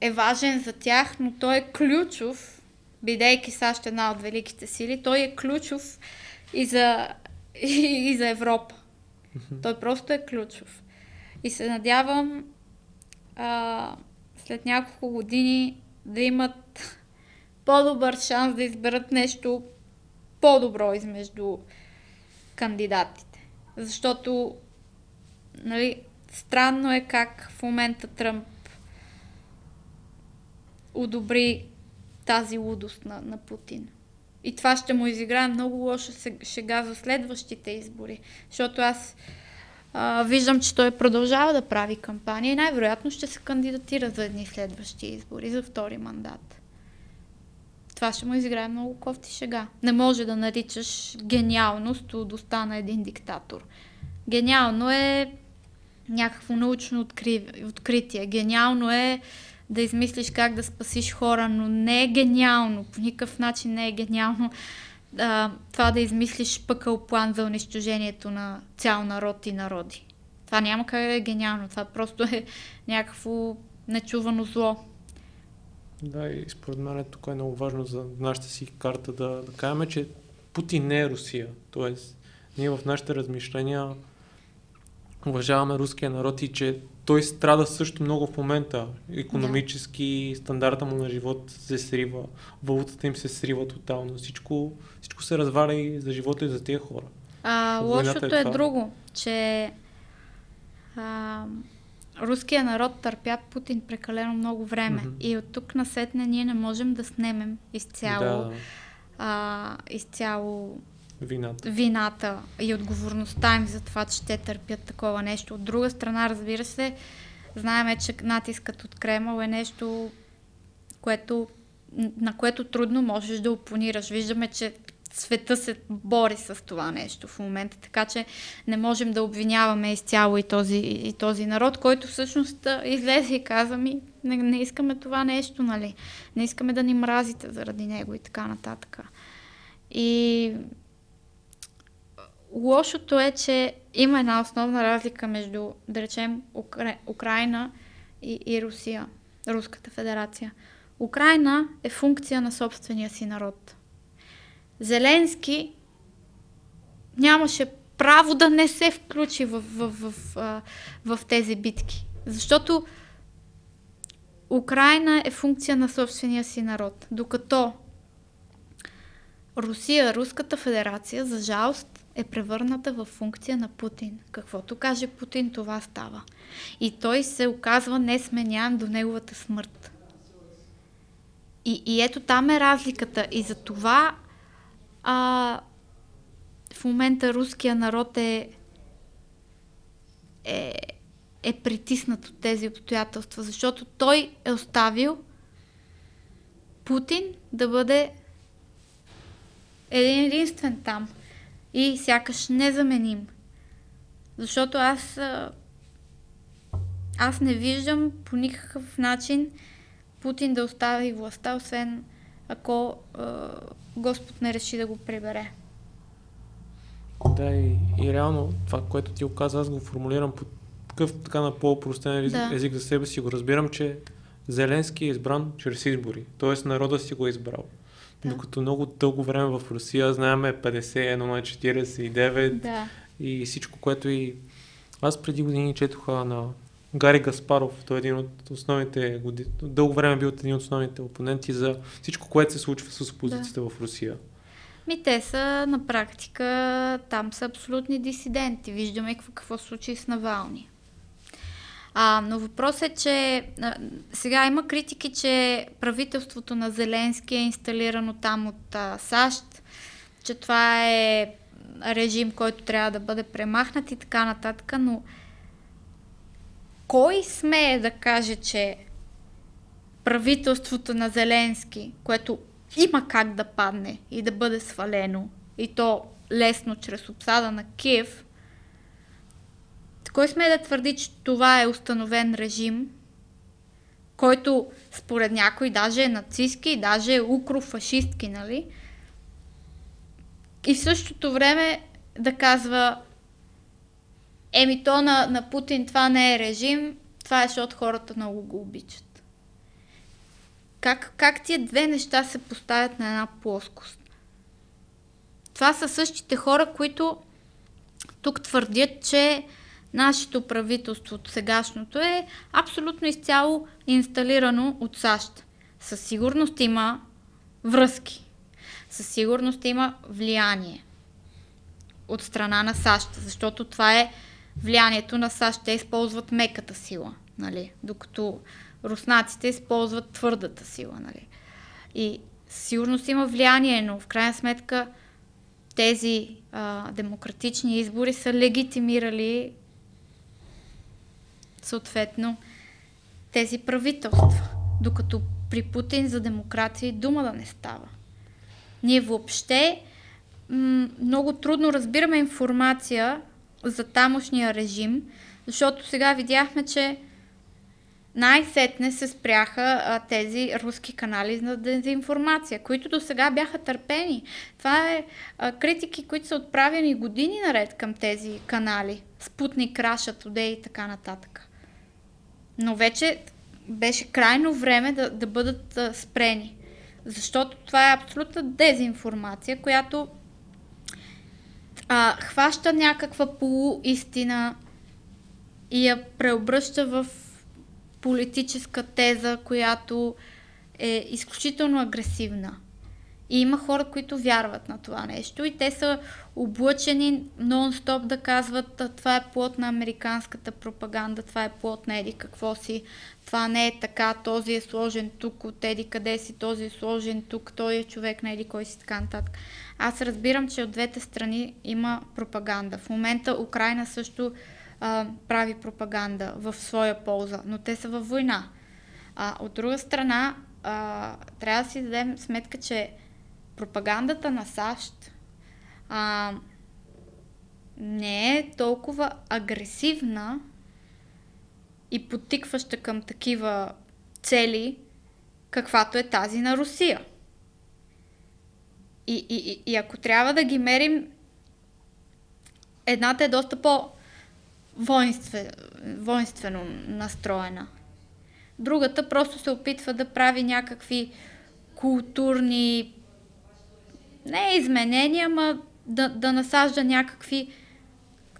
е важен за тях, но той е ключов, бидейки САЩ една от великите сили, той е ключов и за, и, и за Европа. Той просто е ключов. И се надявам а, след няколко години да имат по-добър шанс да изберат нещо по-добро измежду кандидатите. Защото нали, странно е как в момента Тръмп одобри тази лудост на, на Путин. И това ще му изиграе много лошо шега за следващите избори. Защото аз а, виждам, че той продължава да прави кампания и най-вероятно ще се кандидатира за едни следващи избори, за втори мандат. Това ще му изиграе много кофти шега. Не може да наричаш гениалност лудостта на един диктатор. Гениално е някакво научно откри... откритие. Гениално е да измислиш как да спасиш хора, но не е гениално, по никакъв начин не е гениално а, това да измислиш пъкъл план за унищожението на цял народ и народи. Това няма как да е гениално, това просто е някакво нечувано зло. Да, и според мен тук е много важно за нашата си карта да, да кажем, че Путин не е Русия. Тоест, ние в нашите размишления уважаваме руския народ и че той страда също много в момента. Економически, да. стандарта му на живот се срива, валутата им се срива тотално. Всичко, всичко се разваля и за живота и за тези хора. А, лошото е, е друго, че а, руския народ търпя Путин прекалено много време. Mm-hmm. И от тук насетне ние не можем да снемем изцяло, да. а, изцяло вината. вината и отговорността им за това, че те търпят такова нещо. От друга страна, разбира се, знаеме, че натискът от Кремъл е нещо, което, на което трудно можеш да опонираш. Виждаме, че света се бори с това нещо в момента, така че не можем да обвиняваме изцяло и този, и този народ, който всъщност излезе и каза ми, не, не искаме това нещо, нали? Не искаме да ни мразите заради него и така нататък. И лошото е, че има една основна разлика между, да речем, Укра... Украина и, и Русия, Руската федерация. Украина е функция на собствения си народ. Зеленски нямаше право да не се включи в, в, в, в, в тези битки. Защото Украина е функция на собствения си народ. Докато Русия, Руската федерация, за жалост, е превърната в функция на Путин. Каквото каже Путин, това става. И той се оказва несменян до неговата смърт. И, и ето там е разликата. И за това а, в момента руския народ е, е, е притиснат от тези обстоятелства, защото той е оставил Путин да бъде един единствен там и сякаш незаменим. Защото аз аз не виждам по никакъв начин Путин да остави властта, освен ако е, Господ не реши да го прибере. Да, и, и реално това, което ти оказа, аз го формулирам по такъв така на по-простен език, да. език за себе си. Го разбирам, че Зеленски е избран чрез избори. Тоест народа си го е избрал. Да. Докато много дълго време в Русия знаеме 51 на 49 да. и всичко, което и... Аз преди години четоха на Гари Гаспаров, той е един от основните, дълго време бил един от основните опоненти за всичко, което се случва с опозицията да. в Русия. Ми те са на практика, там са абсолютни дисиденти. Виждаме какво, какво случи с Навални. А, но въпрос е, че а, сега има критики, че правителството на Зеленски е инсталирано там от а, САЩ, че това е режим, който трябва да бъде премахнат и така нататък, но кой смее да каже, че правителството на Зеленски, което има как да падне и да бъде свалено, и то лесно чрез обсада на Киев, кой сме да твърди, че това е установен режим, който според някой даже е нацистски, даже е укрофашистки, нали? И в същото време да казва еми то на, на Путин това не е режим, това е защото хората много го обичат. Как, как тия две неща се поставят на една плоскост? Това са същите хора, които тук твърдят, че нашето правителство, сегашното е абсолютно изцяло инсталирано от САЩ. Със сигурност има връзки. Със сигурност има влияние от страна на САЩ, защото това е влиянието на САЩ. Те използват меката сила, нали? докато руснаците използват твърдата сила. Нали? И сигурност има влияние, но в крайна сметка тези а, демократични избори са легитимирали съответно тези правителства. Докато при Путин за демокрация дума да не става. Ние въобще м- много трудно разбираме информация за тамошния режим, защото сега видяхме, че най-сетне се спряха а, тези руски канали за дезинформация, които до сега бяха търпени. Това е а, критики, които са отправени години наред към тези канали. Спутник, Раша, Today и така нататък. Но вече беше крайно време да, да бъдат а, спрени. Защото това е абсолютна дезинформация, която а, хваща някаква полуистина и я преобръща в политическа теза, която е изключително агресивна. И има хора, които вярват на това нещо и те са облъчени нон-стоп да казват това е плод на американската пропаганда, това е плод на еди какво си, това не е така, този е сложен тук от еди къде си, този е сложен тук, той е човек на еди кой си, така нататък. Аз разбирам, че от двете страни има пропаганда. В момента Украина също а, прави пропаганда в своя полза, но те са във война. А, от друга страна, а, трябва да си дадем сметка, че пропагандата на САЩ а, не е толкова агресивна и потикваща към такива цели, каквато е тази на Русия. И, и, и ако трябва да ги мерим, едната е доста по воинстве, воинствено настроена. Другата просто се опитва да прави някакви културни не изменения, ама да, да насажда някакви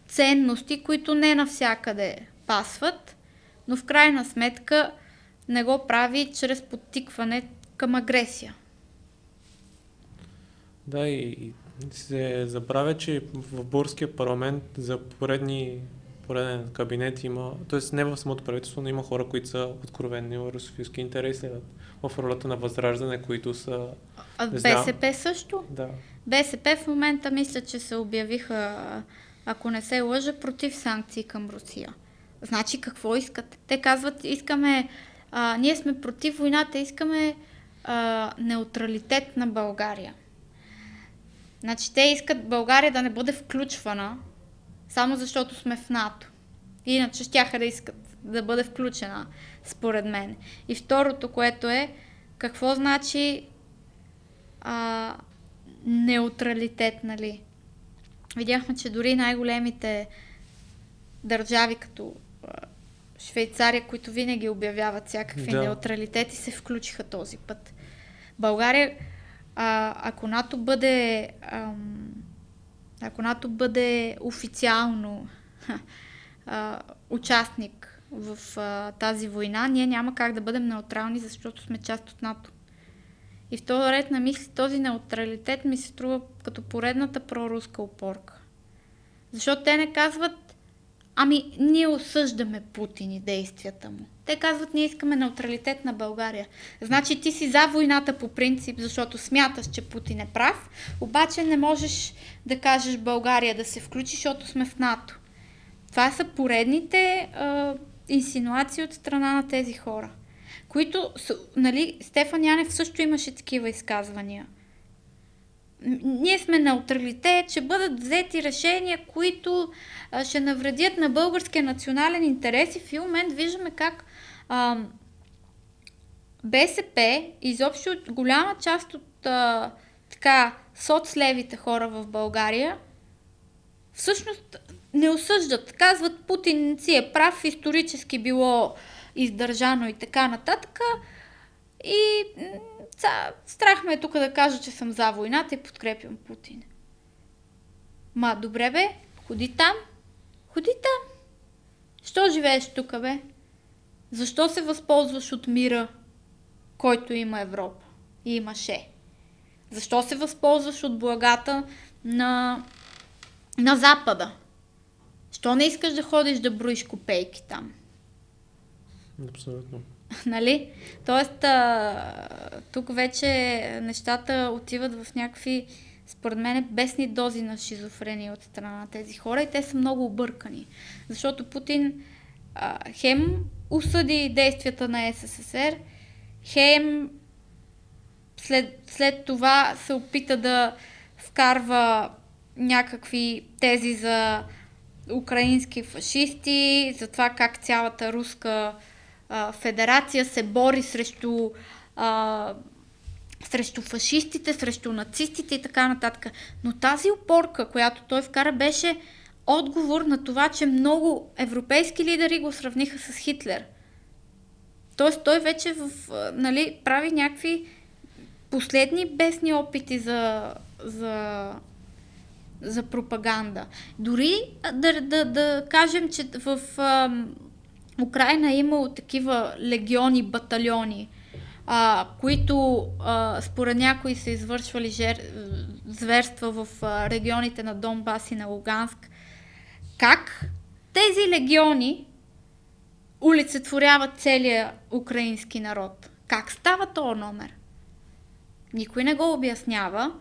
ценности, които не навсякъде пасват, но в крайна сметка не го прави чрез подтикване към агресия. Да, и се забравя, че в Борския парламент за поредни пореден кабинет има, т.е. не в самото правителство, но има хора, които са откровени русофилски интереси в ролята на Възраждане, които са... А БСП също? Да. БСП в момента мисля, че се обявиха, ако не се лъжа, против санкции към Русия. Значи какво искат? Те казват, искаме, а, ние сме против войната, искаме а, неутралитет на България. Значи те искат България да не бъде включвана само защото сме в НАТО. Иначе щяха да искат да бъде включена, според мен. И второто, което е, какво значи а, неутралитет, нали? Видяхме, че дори най-големите държави, като Швейцария, които винаги обявяват всякакви да. неутралитети, се включиха този път. България, а, ако НАТО бъде ам, ако НАТО бъде официално а, участник в а, тази война, ние няма как да бъдем неутрални, защото сме част от НАТО. И в този ред на мисли, този неутралитет ми се струва като поредната проруска опорка. Защото те не казват, ами ние осъждаме Путин и действията му. Те казват, ние искаме неутралитет на България. Значи ти си за войната по принцип, защото смяташ, че Путин е прав, обаче не можеш да кажеш България да се включи, защото сме в НАТО. Това са поредните а, инсинуации от страна на тези хора, които, нали, Стефан Янев също имаше такива изказвания. Ние сме неутралитет, ще бъдат взети решения, които а, ще навредят на българския национален интерес и в момент виждаме как а, БСП, изобщо голяма част от а, така, соцлевите хора в България, всъщност не осъждат. Казват, Путин си е прав, исторически било издържано и така нататък. И ца, страх ме е тук да кажа, че съм за войната и подкрепям Путин. Ма, добре бе, ходи там, ходи там. Що живееш тук, бе? Защо се възползваш от мира, който има Европа и имаше? Защо се възползваш от благата на, на Запада? Що не искаш да ходиш да броиш копейки там? Абсолютно. нали? Тоест, а, тук вече нещата отиват в някакви, според мен, бесни дози на шизофрения от страна на тези хора и те са много объркани. Защото Путин а, хем осъди действията на СССР, хем след, след това се опита да вкарва някакви тези за украински фашисти, за това как цялата руска а, федерация се бори срещу а, срещу фашистите, срещу нацистите и така нататък. Но тази опорка, която той вкара, беше отговор на това, че много европейски лидери го сравниха с Хитлер. Тоест той вече в, нали, прави някакви последни бесни опити за, за, за пропаганда. Дори да, да, да кажем, че в а, Украина е имало такива легиони, батальони, а, които а, според някои са извършвали жер... зверства в а, регионите на Донбас и на Луганск. Как тези легиони олицетворяват целия украински народ? Как става този номер? Никой не го обяснява.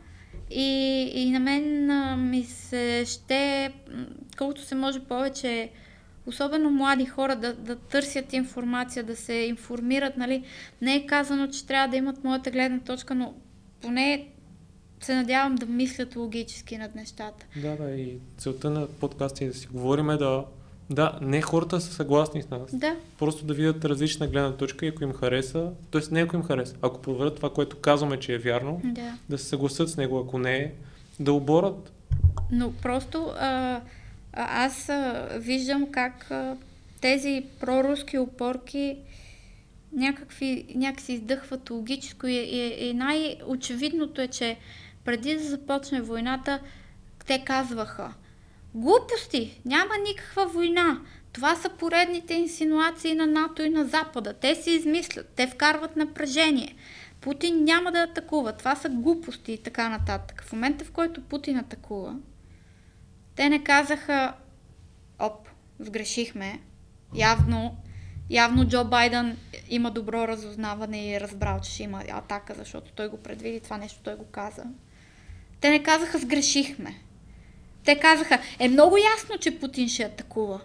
И, и на мен а, ми се ще, колкото се може повече, особено млади хора, да, да търсят информация, да се информират. Нали? Не е казано, че трябва да имат моята гледна точка, но поне се надявам да мислят логически над нещата. Да, да, и целта на подкаста е да си говорим е да да, не хората са съгласни с нас. Да. Просто да видят различна гледна точка и ако им хареса, т.е. не ако им хареса, ако проверят това, което казваме, че е вярно, да, да се съгласят с него, ако не е, да оборят. Но просто а, аз а, виждам как а, тези проруски опорки някакви, някакси издъхват логическо и, и, и най-очевидното е, че преди да започне войната, те казваха – Глупости! Няма никаква война. Това са поредните инсинуации на НАТО и на Запада. Те си измислят, те вкарват напрежение. Путин няма да атакува. Това са глупости и така нататък. В момента, в който Путин атакува, те не казаха, оп, сгрешихме. Явно, явно Джо Байден има добро разузнаване и е разбрал, че ще има атака, защото той го предвиди, това нещо той го каза. Те не казаха, сгрешихме. Те казаха, е много ясно, че Путин ще атакува.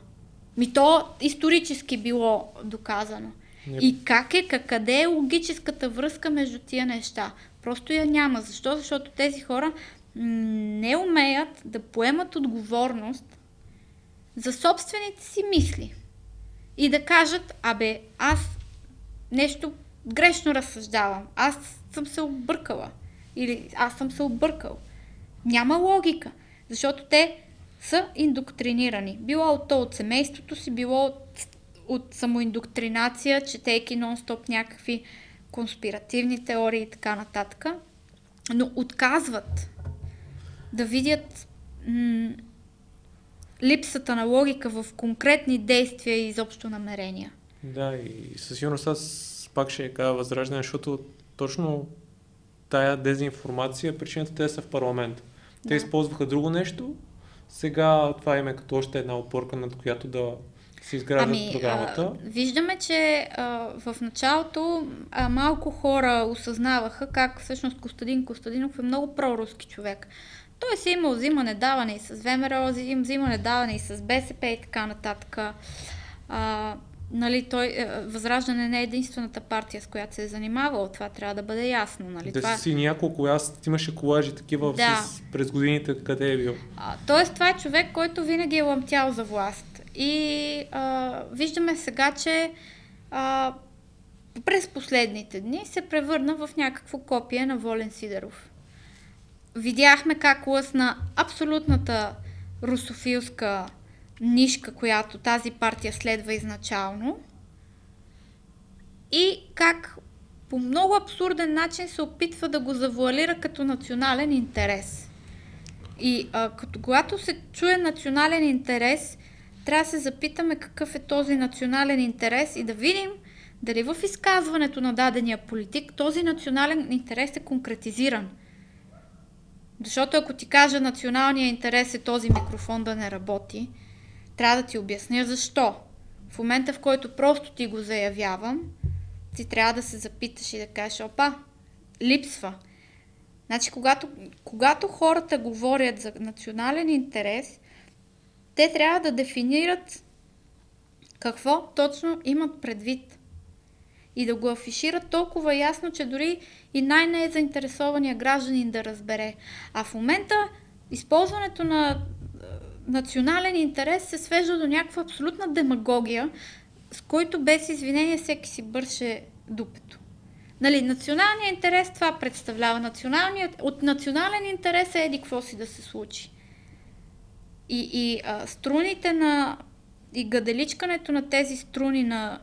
Ми то исторически било доказано. Не. И как е, къде е логическата връзка между тия неща? Просто я няма. Защо? Защото тези хора не умеят да поемат отговорност за собствените си мисли. И да кажат, абе, аз нещо грешно разсъждавам. Аз съм се объркала. Или аз съм се объркал. Няма логика. Защото те са индоктринирани. Било от то от семейството си, било от, от самоиндоктринация, четейки нон-стоп някакви конспиративни теории и така нататък. Но отказват да видят м- липсата на логика в конкретни действия и изобщо намерения. Да, и със сигурност аз пак ще кажа възраждане, защото точно тая дезинформация, причината те са в парламент. Те да. използваха друго нещо, сега това има като още една опорка, над която да се изграждат ами, програмата. А, виждаме, че а, в началото а, малко хора осъзнаваха как всъщност Костадин Костадинов е много проруски човек. Той си имал взимане даване и с ВМРО, взимане даване и с БСП и така нататък. А, нали, той, е, Възраждане не е единствената партия, с която се е занимавал. Това трябва да бъде ясно. Нали? Да това... си няколко, аз имаше колажи такива да. с, през годините, къде е бил. А, тоест, това е човек, който винаги е лъмтял за власт. И а, виждаме сега, че а, през последните дни се превърна в някакво копие на Волен Сидеров. Видяхме как лъсна абсолютната русофилска нишка, която тази партия следва изначално и как по много абсурден начин се опитва да го завуалира като национален интерес. И а, като, когато се чуе национален интерес, трябва да се запитаме какъв е този национален интерес и да видим дали в изказването на дадения политик този национален интерес е конкретизиран. Защото ако ти кажа националния интерес е този микрофон да не работи, трябва да ти обясня защо. В момента, в който просто ти го заявявам, ти трябва да се запиташ и да кажеш, опа, липсва. Значи, когато, когато хората говорят за национален интерес, те трябва да дефинират какво точно имат предвид. И да го афишират толкова ясно, че дори и най-не заинтересования гражданин да разбере. А в момента използването на национален интерес се свежда до някаква абсолютна демагогия, с който без извинение всеки си бърше дупето. Нали, националният интерес това представлява. Националният, от национален интерес е еди какво си да се случи. И, и а, струните на... и гаделичкането на тези струни на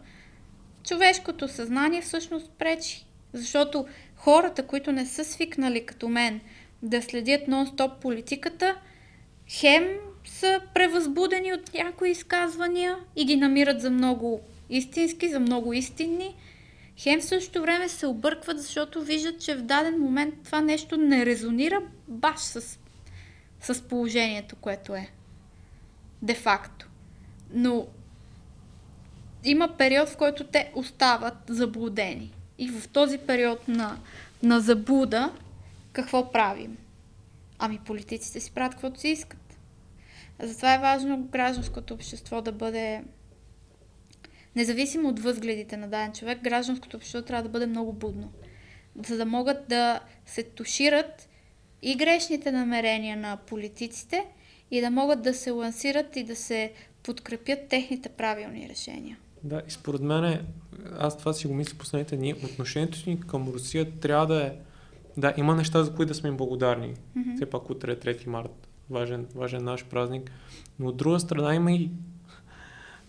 човешкото съзнание всъщност пречи. Защото хората, които не са свикнали като мен да следят нон-стоп политиката, хем са превъзбудени от някои изказвания и ги намират за много истински, за много истинни, хем в същото време се объркват, защото виждат, че в даден момент това нещо не резонира баш с, с положението, което е. Де-факто. Но има период, в който те остават заблудени. И в този период на, на заблуда, какво правим? Ами политиците си правят каквото си искат. Затова е важно гражданското общество да бъде независимо от възгледите на даден човек, гражданското общество трябва да бъде много будно. За да могат да се тушират и грешните намерения на политиците и да могат да се лансират и да се подкрепят техните правилни решения. Да, и според мен, аз това си го мисля последните дни, отношението ни към Русия трябва да е, да, има неща, за които да сме им благодарни. Mm-hmm. Все пак утре е 3 март, важен, важен наш празник. Но от друга страна има и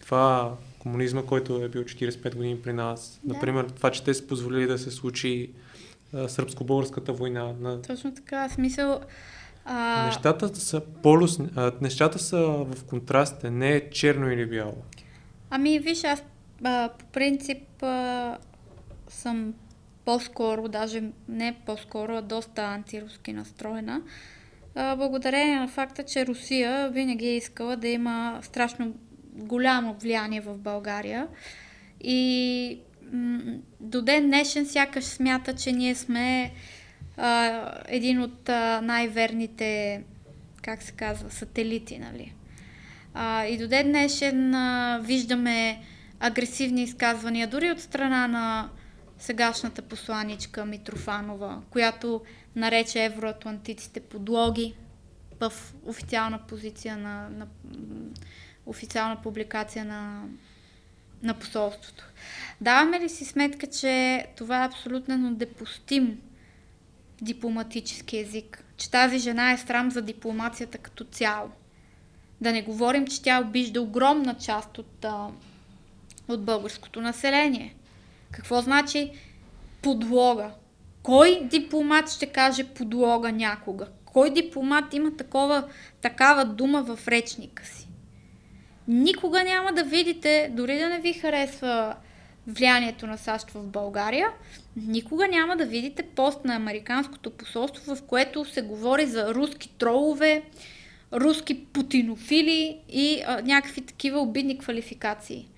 това комунизма, който е бил 45 години при нас. Да. Например, това, че те си позволили да се случи а, сръбско-българската война. На... Точно така, смисъл... А... Нещата са полюс, а, нещата са в контрастите, не е черно или бяло. Ами, виж, аз а, по принцип а, съм по-скоро, даже не по-скоро, а доста антируски настроена. Благодарение на факта, че Русия винаги е искала да има страшно голямо влияние в България. И до ден днешен сякаш смята, че ние сме а, един от а, най-верните, как се казва, сателити, нали? А, и до ден днешен а, виждаме агресивни изказвания, дори от страна на сегашната посланичка Митрофанова, която нарече евроатлантиците подлоги в официална позиция на, на официална публикация на, на посолството. Даваме ли си сметка, че това е абсолютно недопустим дипломатически език? Че тази жена е срам за дипломацията като цяло? Да не говорим, че тя обижда огромна част от, от българското население. Какво значи подлога? Кой дипломат ще каже подлога някога? Кой дипломат има такова, такава дума в речника си? никога няма да видите, дори да не ви харесва влиянието на САЩ в България, никога няма да видите пост на Американското посолство, в което се говори за руски тролове, руски путинофили и а, някакви такива обидни квалификации.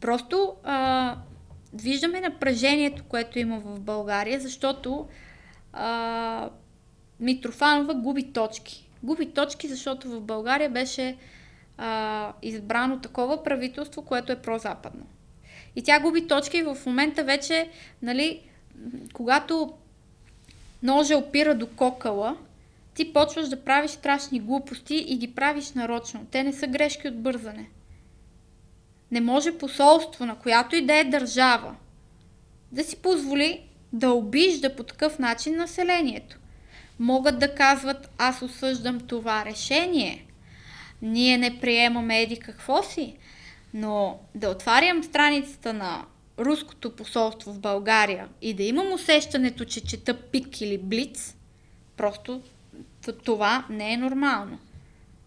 Просто а, виждаме напрежението, което има в България, защото а, Митрофанова губи точки. Губи точки, защото в България беше а, избрано такова правителство, което е прозападно. И тя губи точки в момента вече, нали, когато ножа опира до кокала, ти почваш да правиш страшни глупости и ги правиш нарочно. Те не са грешки от бързане. Не може посолство, на която и да е държава, да си позволи да обижда по такъв начин населението. Могат да казват, аз осъждам това решение, ние не приемаме еди какво си, но да отварям страницата на руското посолство в България и да имам усещането, че чета пик или блиц, просто това не е нормално.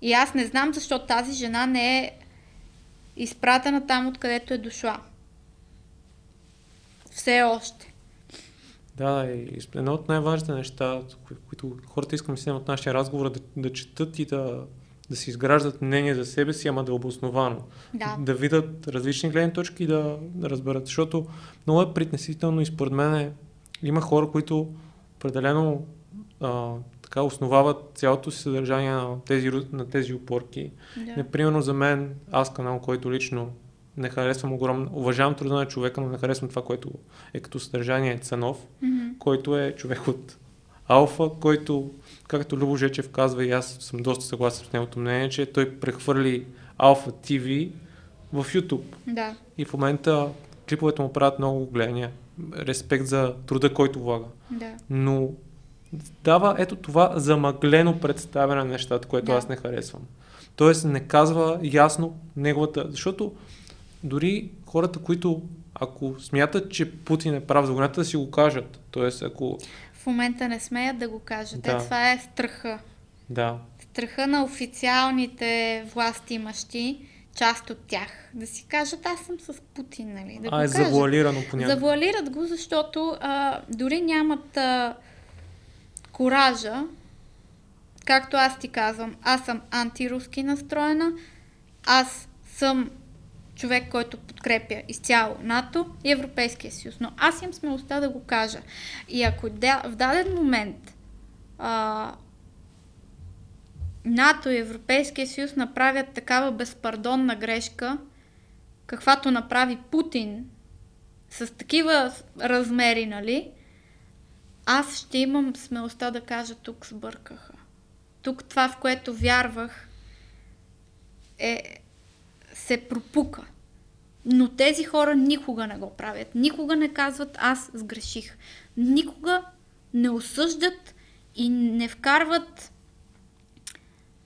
И аз не знам защо тази жена не е изпратена там, откъдето е дошла. Все още. Да, и едно от най-важните неща, които хората искам да от нашия разговор, е да, да четат и да да си изграждат мнение за себе си, ама да е обосновано. Да. да видят различни гледни точки и да, да разберат. Защото много е притнесително и според мен е, има хора, които определено а, така основават цялото си съдържание на тези, на тези опорки. Да. Например, за мен, аз канал, който лично не харесвам огромно, уважавам труда на човека, но не харесвам това, което е като съдържание Цанов, mm-hmm. който е човек от Алфа, който, както Любо Жечев казва и аз съм доста съгласен с неговото мнение, че той прехвърли Алфа ТВ в YouTube. Да. И в момента клиповете му правят много гледания. Респект за труда, който влага. Да. Но дава ето това замъглено представяне на нещата, което Да. аз не харесвам. Тоест не казва ясно неговата... Защото дори хората, които ако смятат, че Путин е прав за войната, да си го кажат. Тоест ако... В момента не смеят да го кажат. Да. Е, това е страха. Да, Страха на официалните власти имащи, част от тях, да си кажат, аз съм с Путин, нали? Да а е го кажат. завуалирано понякога. Завуалират го, защото а, дори нямат а, коража, както аз ти казвам, аз съм антируски настроена, аз съм човек, който подкрепя изцяло НАТО и Европейския съюз. Но аз имам смелостта да го кажа. И ако в даден момент а, НАТО и Европейския съюз направят такава безпардонна грешка, каквато направи Путин с такива размери, нали, аз ще имам смелостта да кажа, тук сбъркаха. Тук това, в което вярвах, е, се пропука. Но тези хора никога не го правят. Никога не казват, аз сгреших. Никога не осъждат и не вкарват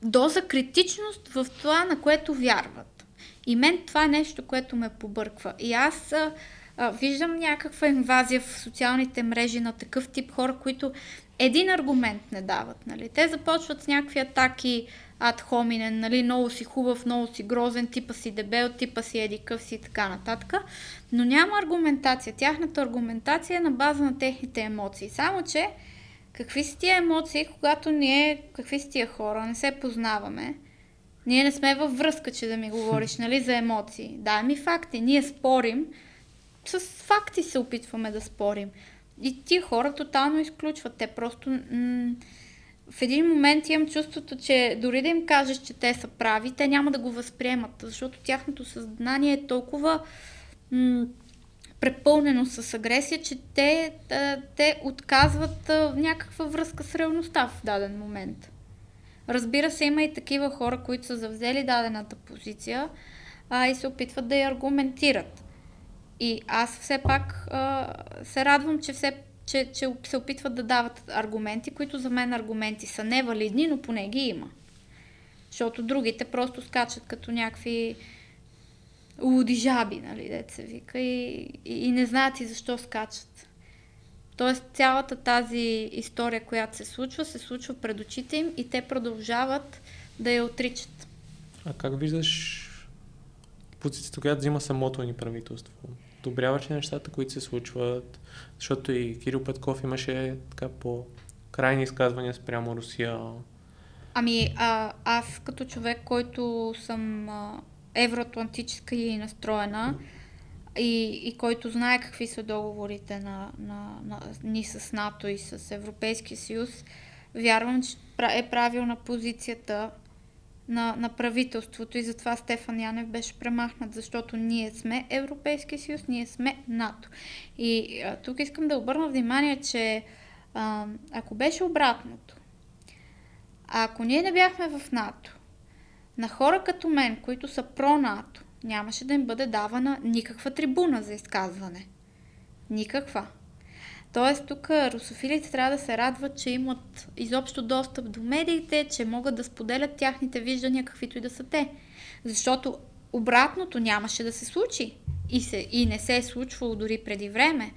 доза критичност в това, на което вярват. И мен това е нещо, което ме побърква. И аз виждам някаква инвазия в социалните мрежи на такъв тип хора, които един аргумент не дават. Нали? Те започват с някакви атаки ад хоминен, нали? много си хубав, много си грозен, типа си дебел, типа си едикъв си и така нататък. Но няма аргументация. Тяхната аргументация е на база на техните емоции. Само, че какви са тия емоции, когато ние, какви са тия хора, не се познаваме. Ние не сме във връзка, че да ми говориш, нали, за емоции. Дай ми факти. Ние спорим, с факти се опитваме да спорим. И тия хора тотално изключват. Те просто... М- в един момент имам чувството, че дори да им кажеш, че те са прави, те няма да го възприемат, защото тяхното съзнание е толкова м- препълнено с агресия, че те, те отказват някаква връзка с реалността в даден момент. Разбира се, има и такива хора, които са завзели дадената позиция а, и се опитват да я аргументират. И аз все пак а, се радвам, че, все, че, че се опитват да дават аргументи, които за мен аргументи са невалидни, но поне ги има. Защото другите просто скачат като някакви луди жаби, нали, се вика, и, и, и не знаят и защо скачат. Тоест цялата тази история, която се случва, се случва пред очите им и те продължават да я отричат. А как виждаш позицията, която взима самото ни правителство? Добряваш ли нещата, които се случват? Защото и Кирил Петков имаше така по крайни изказвания спрямо Русия. Ами, а, аз като човек, който съм а, евроатлантическа и настроена и, и който знае какви са договорите на, на, на, ни с НАТО и с Европейския съюз, вярвам, че е правилна позицията на, на правителството и затова Стефан Янев беше премахнат, защото ние сме Европейския съюз, ние сме НАТО. И а, тук искам да обърна внимание, че а, ако беше обратното, а ако ние не бяхме в НАТО, на хора като мен, които са про-НАТО, нямаше да им бъде давана никаква трибуна за изказване. Никаква. Тоест, тук русофилите трябва да се радват, че имат изобщо достъп до медиите, че могат да споделят тяхните виждания, каквито и да са те. Защото обратното нямаше да се случи. И, се, и не се е случвало дори преди време.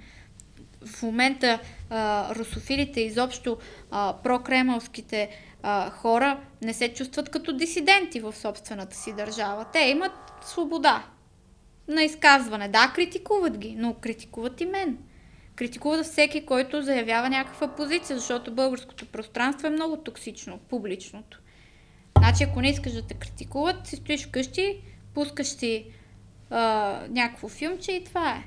В момента а, русофилите, изобщо а, прокремълските а, хора не се чувстват като дисиденти в собствената си държава. Те имат свобода на изказване. Да, критикуват ги, но критикуват и мен. Критикуват всеки, който заявява някаква позиция, защото българското пространство е много токсично, публичното. Значи, ако не искаш да те критикуват, си стоиш вкъщи, пускаш си а, някакво филмче и това е.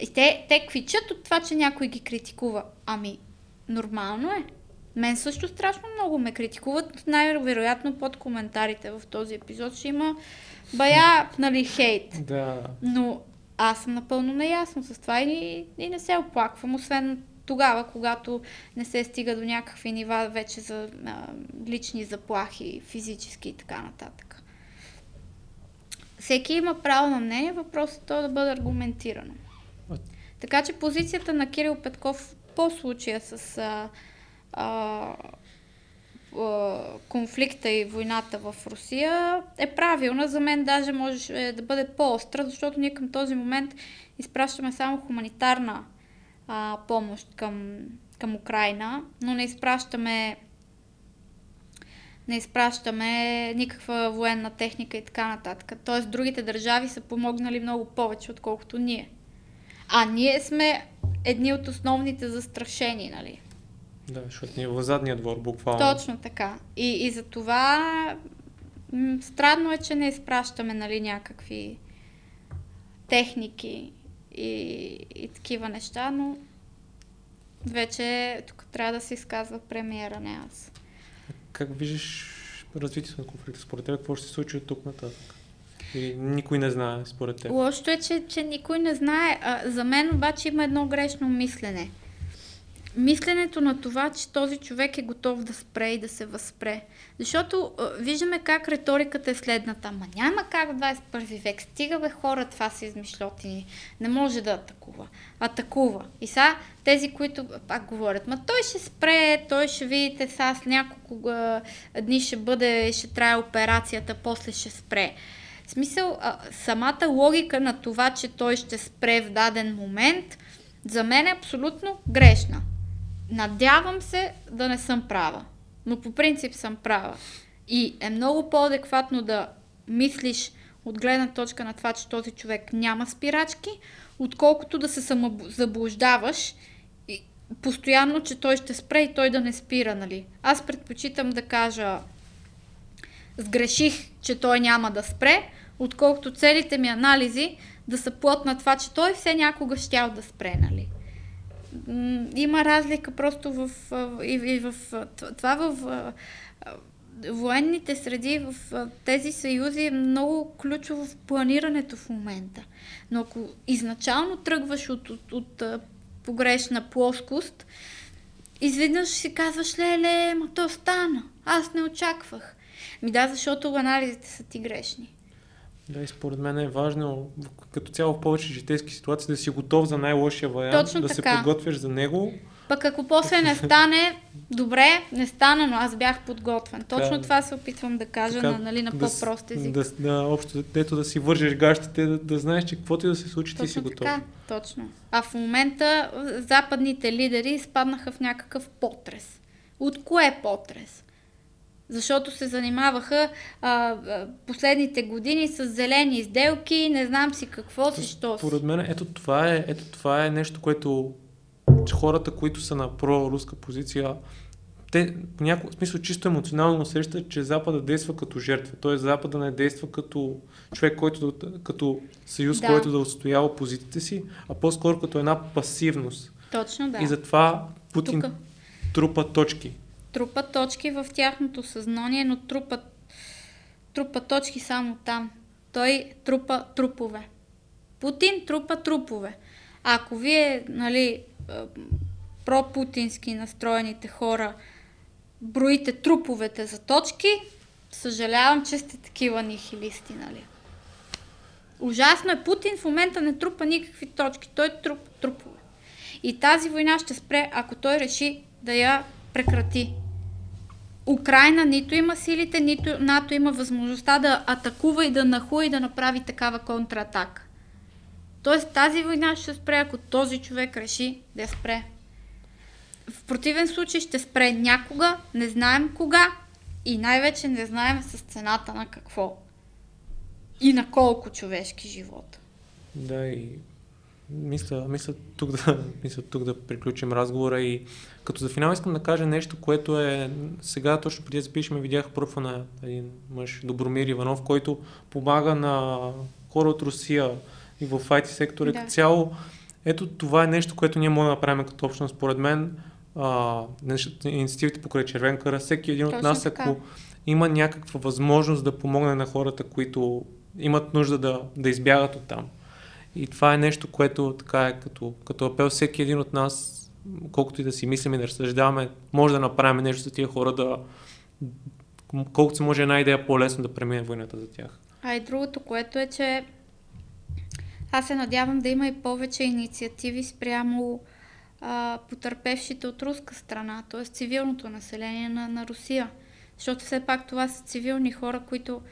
И те, те квичат от това, че някой ги критикува. Ами, нормално е. Мен също страшно много ме критикуват. Най-вероятно под коментарите в този епизод ще има бая, нали, хейт. Да. Но аз съм напълно наясно с това и, и не се оплаквам, освен тогава, когато не се стига до някакви нива вече за а, лични заплахи, физически и така нататък. Всеки има право на мнение, въпросът е да бъде аргументирано. Така че позицията на Кирил Петков по случая с а, а, конфликта и войната в Русия е правилна. За мен даже може да бъде по-остра, защото ние към този момент изпращаме само хуманитарна а, помощ към, към Украина, но не изпращаме не изпращаме никаква военна техника и така нататък. Тоест, другите държави са помогнали много повече, отколкото ние. А ние сме едни от основните застрашени, нали? Да, защото е в задния двор, буквално. Точно така. И, и за това м- странно е, че не изпращаме нали, някакви техники и, и такива неща, но вече тук трябва да се изказва премиера, не аз. Как виждаш развитието на конфликта? Според теб какво ще се случи от тук нататък? И никой не знае, според теб. Лошото е, че, че никой не знае. А, за мен обаче има едно грешно мислене мисленето на това, че този човек е готов да спре и да се възпре. Защото а, виждаме как риториката е следната. Ма няма как в 21 век. Стига бе хора, това са измишлотини. Не може да атакува. Атакува. И сега тези, които пак говорят, ма той ще спре, той ще видите, сега с няколко а, дни ще бъде, ще трае операцията, после ще спре. В смисъл, а, самата логика на това, че той ще спре в даден момент, за мен е абсолютно грешна. Надявам се да не съм права, но по принцип съм права. И е много по-адекватно да мислиш от гледна точка на това, че този човек няма спирачки, отколкото да се самозаблуждаваш и постоянно, че той ще спре и той да не спира, нали? Аз предпочитам да кажа сгреших, че той няма да спре, отколкото целите ми анализи да са плод на това, че той все някога щял да спре, нали? Има разлика просто в, и, и в това в военните среди, в тези съюзи е много ключово в планирането в момента. Но ако изначално тръгваш от, от, от погрешна плоскост, изведнъж си казваш, леле, ма то стана. Аз не очаквах. Ми да, защото анализите са ти грешни. Да, и според мен е важно като цяло в повече житейски ситуации да си готов за най-лошия вариант, Точно да така. се подготвяш за него. Пък ако после не стане, добре, не стана, но аз бях подготвен. Точно Да. това се опитвам да кажа Така, на, нали, на да, по-прост език. Да, да, общо, дето да си вържеш гащите, да, да знаеш, че каквото и да се случи, ти си Точно готов. така, точно. А в момента а, западните лидери изпаднаха в някакъв потрес. От кое потрес? Защото се занимаваха а, последните години с зелени изделки, не знам си какво си, що си. Според мен, ето това е, ето това е нещо, което хората, които са на проруска позиция, те по някакъв смисъл чисто емоционално усещат, че Запада действа като жертва. Т.е. Запада не действа като човек, който като съюз, Да. който да отстоява позициите си, а по-скоро като една пасивност. Точно да. И затова Путин Тук трупа точки. Трупа точки в тяхното съзнание, но трупа, трупа точки само там. Той трупа трупове. Путин трупа трупове. Ако вие, нали, пропутински настроените хора броите труповете за точки, съжалявам, че сте такива нихилисти, нали? Ужасно е. Путин в момента не трупа никакви точки. Той трупа трупове. И тази война ще спре, ако той реши да я прекрати. Украина нито има силите, нито НАТО има възможността да атакува и да нахуи и да направи такава контратака. Тоест тази война ще спре, ако този човек реши да я спре. В противен случай ще спре някога, не знаем кога и най-вече не знаем с цената на какво. И на колко човешки живота. Да, и мисля, мисля, тук да, мисля тук да приключим разговора и като за финал искам да кажа нещо, което е сега точно преди да запишем видях профа на един мъж, Добромир Иванов, който помага на хора от Русия и в IT сектора Да. като цяло. Ето това е нещо, което ние можем да направим като общност. Според мен а, инициативите покрай Червен къра, всеки един от Точно нас, така. ако има някаква възможност да помогне на хората, които имат нужда да, да избягат от там. И това е нещо, което така е като, като апел всеки един от нас колкото и да си мислим и да разсъждаваме, може да направим нещо за тия хора да колкото се може една идея по-лесно да премине войната за тях. А и другото, което е, че аз се надявам да има и повече инициативи спрямо а, потърпевшите от руска страна, т.е. цивилното население на, на Русия. Защото все пак това са цивилни хора, които,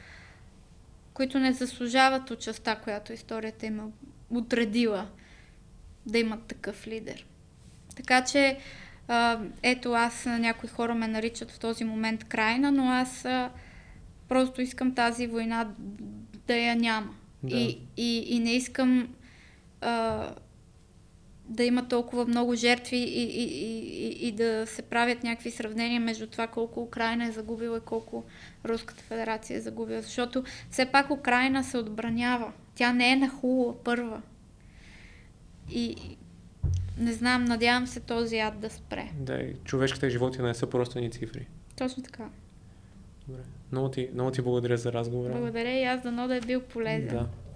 които не заслужават участта, която историята им е отредила да имат такъв лидер. Така че, ето аз, някои хора ме наричат в този момент крайна, но аз просто искам тази война да я няма. Да. И, и, и не искам а, да има толкова много жертви и, и, и, и да се правят някакви сравнения между това колко Украина е загубила и колко Руската федерация е загубила. Защото все пак Украина се отбранява. Тя не е нахула първа. И не знам, надявам се този ад да спре. Да, и човешките животи не са просто ни цифри. Точно така. Добре. Много ти, много ти благодаря за разговора. Благодаря и аз дано да е бил полезен. Да.